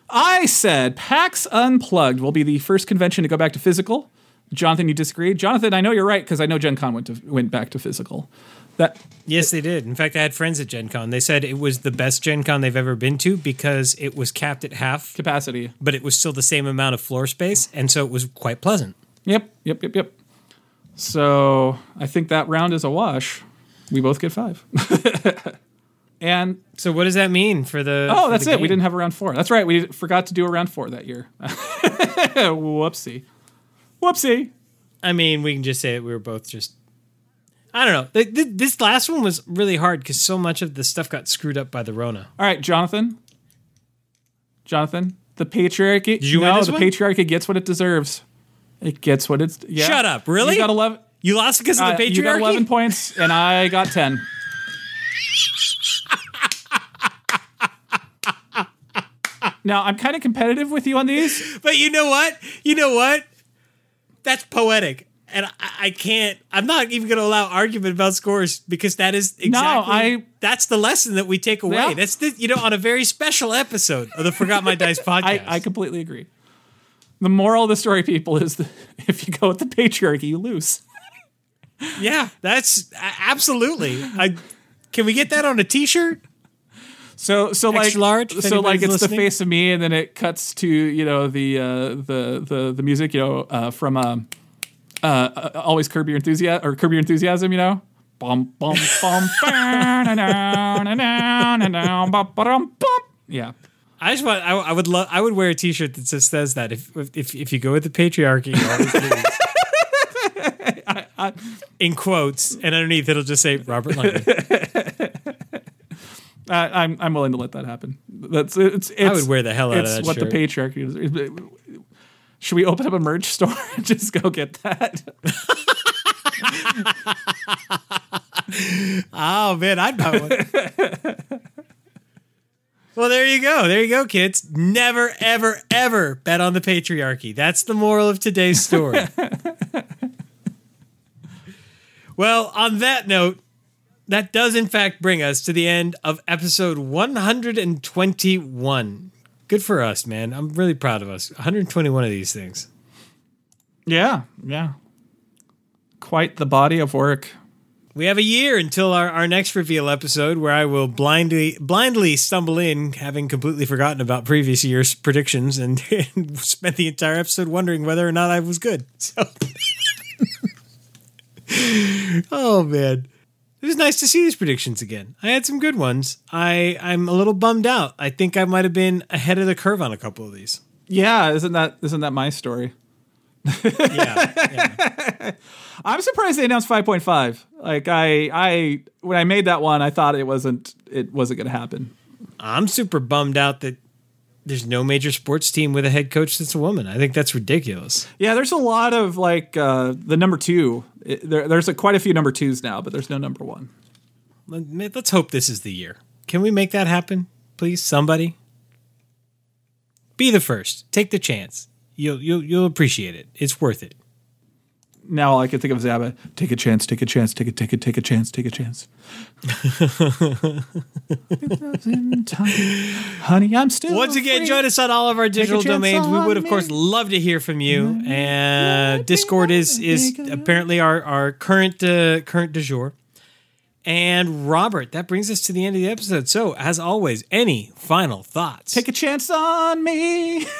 I said PAX Unplugged will be the first convention to go back to physical. Jonathan, you disagree? Jonathan, I know you're right because I know Gen Con went to went back to physical. That Yes, they did. In fact, I had friends at Gen Con. They said it was the best Gen Con they've ever been to because it was capped at half, capacity. but it was still the same amount of floor space, and so it was quite pleasant. Yep, yep, yep, yep. So I think that round is a wash. We both get five. <laughs> and So what does that mean for the? oh, for that's the it. We didn't have a round four. That's right. We forgot to do a round four that year. <laughs> Whoopsie. Whoopsie. I mean, we can just say that we were both just. I don't know. Th- th- This last one was really hard because so much of the stuff got screwed up by the Rona. All right, Jonathan. Jonathan, the patriarchy. Did you no, this the one? patriarchy gets what it deserves. It gets what it's. Yeah. Shut up, really? You got eleven. You lost because of uh, the patriarchy. you got eleven points, and I got ten. now I'm kind of competitive with you on these. But you know what? You know what? That's poetic. And I, I can't, I'm not even going to allow argument about scores because that is exactly, I- that's the lesson that we take away. Yeah. That's the, you know, on a very special episode of the Forgot My Dice podcast. <laughs> I, I completely agree. The moral of the story, people, is that <laughs> if you go with the patriarchy, you lose. <laughs> yeah, that's absolutely. I, can we get that on a t shirt? So so like large, so like it's listening. the face of me, and then it cuts to you know the uh, the the the music you know uh, from um, uh, always curb your enthusiasm or curb your enthusiasm. You know, yeah. I just want. I, I would love. I would wear a T-shirt that just says that. If if if you go with the patriarchy, you always lose. I, I, in quotes, and underneath it'll just say Robert Langdon. I, am I'm, I'm willing to let that happen. That's it's, it's I would wear the hell out of that. What shirt. the patriarchy is. Should we open up a merch store <laughs> and just go get that? Oh man, I'd buy one. well, there you go. There you go, kids. Never, ever, ever bet on the patriarchy. That's the moral of today's story. <laughs> well, on that note, that does in fact bring us to the end of episode 121. Good for us, man. I'm really proud of us. 121 of these things. yeah, yeah. Quite the body of work. We have a year until our, our next reveal episode where I will blindly blindly stumble in, having completely forgotten about previous year's predictions and, <laughs> and spent the entire episode wondering whether or not I was good. So <laughs> Oh man. It was nice to see these predictions again. I had some good ones. I, I'm a little bummed out. I think I might have been ahead of the curve on a couple of these. Yeah, isn't that isn't that my story? <laughs> Yeah. yeah. I'm surprised they announced 5.5. Like I I when I made that one, I thought it wasn't it wasn't going to happen. I'm super bummed out that there's no major sports team with a head coach that's a woman. I think that's ridiculous. Yeah, there's a lot of like uh the number 2. It, there, there's a, quite a few number 2s now, but there's no number 1. Let- Let's hope this is the year. Can we make that happen, please? Somebody, be the first. Take the chance. You'll you'll you'll appreciate it. It's worth it. Now all I can think of is Abba. Take a chance, take a chance, take a take a take a chance, take a chance. <laughs> Honey, I'm still Once again, free. join us on all of our digital domains. We would, of course, me. love to hear from you. And Discord is is apparently our our current uh, current du jour. And Robert, that brings us to the end of the episode. So, as always, any final thoughts? Take a chance on me. <laughs>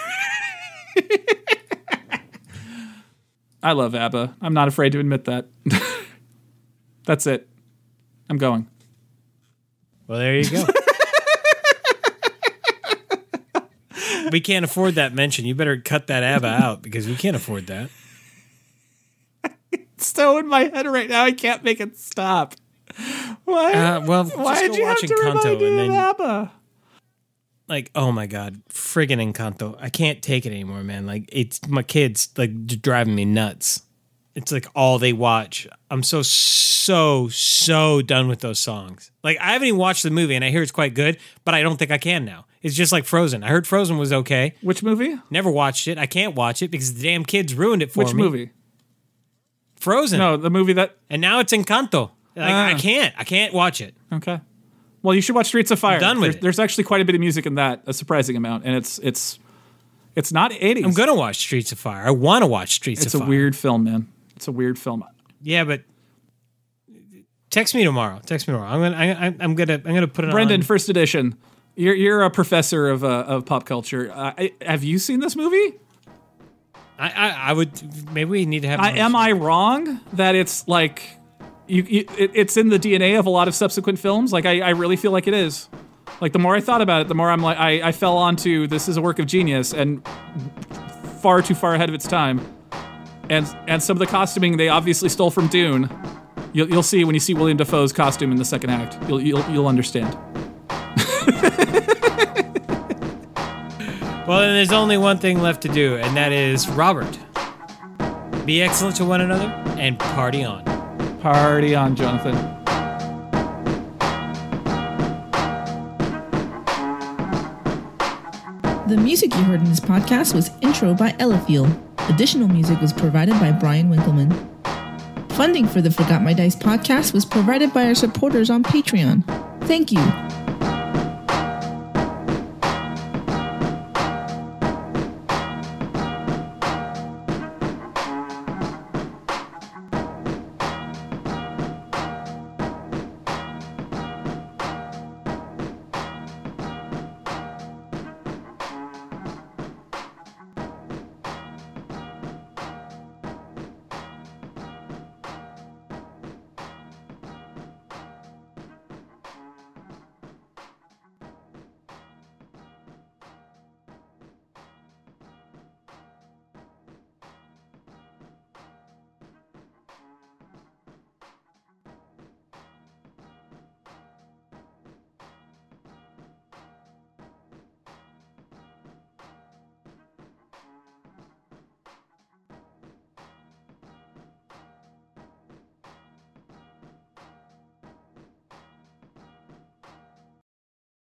I love ABBA. I'm not afraid to admit that. <laughs> That's it. I'm going. well, there you go. <laughs> we can't afford that mention. You better cut that ABBA out because we can't afford that. It's so in my head right now, I can't make it stop. Why? Uh, well, why just did go you have watch to remind Encanto me and of then ABBA? Like, oh my god, friggin' Encanto! I can't take it anymore, man. Like, it's my kids like driving me nuts. It's like all they watch. I'm so so so done with those songs. Like, I haven't even watched the movie, and I hear it's quite good, but I don't think I can now. It's just like Frozen. I heard Frozen was okay. Which movie? Never watched it. I can't watch it because the damn kids ruined it for Which me. movie? Frozen. No, the movie that. And now it's Encanto. Like, I Ah. can't. I can't watch it. Okay. Well, you should watch Streets of Fire. done with there's, it. there's actually quite a bit of music in that, a surprising amount, and it's it's it's not 80s. I'm gonna watch Streets of Fire. I want to watch Streets of Fire. It's a Fire. weird film, man. It's a weird film. Yeah, but text me tomorrow. Text me tomorrow. I'm gonna. I, I- I'm gonna. I'm gonna put it on. Brendan, on. first edition. You're you're a professor of uh, of pop culture. Uh, I, have you seen this movie? I, I, I would. Maybe we need to have. I, am I wrong that it's like you, you it, it's in the DNA of a lot of subsequent films? Like I, I really feel like it is. Like the more I thought about it, the more I'm like I, I fell onto this is a work of genius and far too far ahead of its time. And and some of the costuming they obviously stole from Dune. You'll, you'll see when you see William Dafoe's costume in the second act. You'll you'll, you'll understand. <laughs> Well, then there's only one thing left to do, and that is Robert. Be excellent to one another and party on. Party on, Jonathan. The music you heard in this podcast was Intro by Elifiel. Additional music was provided by Brian Winkleman. Funding for the Forgot My Dice podcast was provided by our supporters on Patreon. Thank you.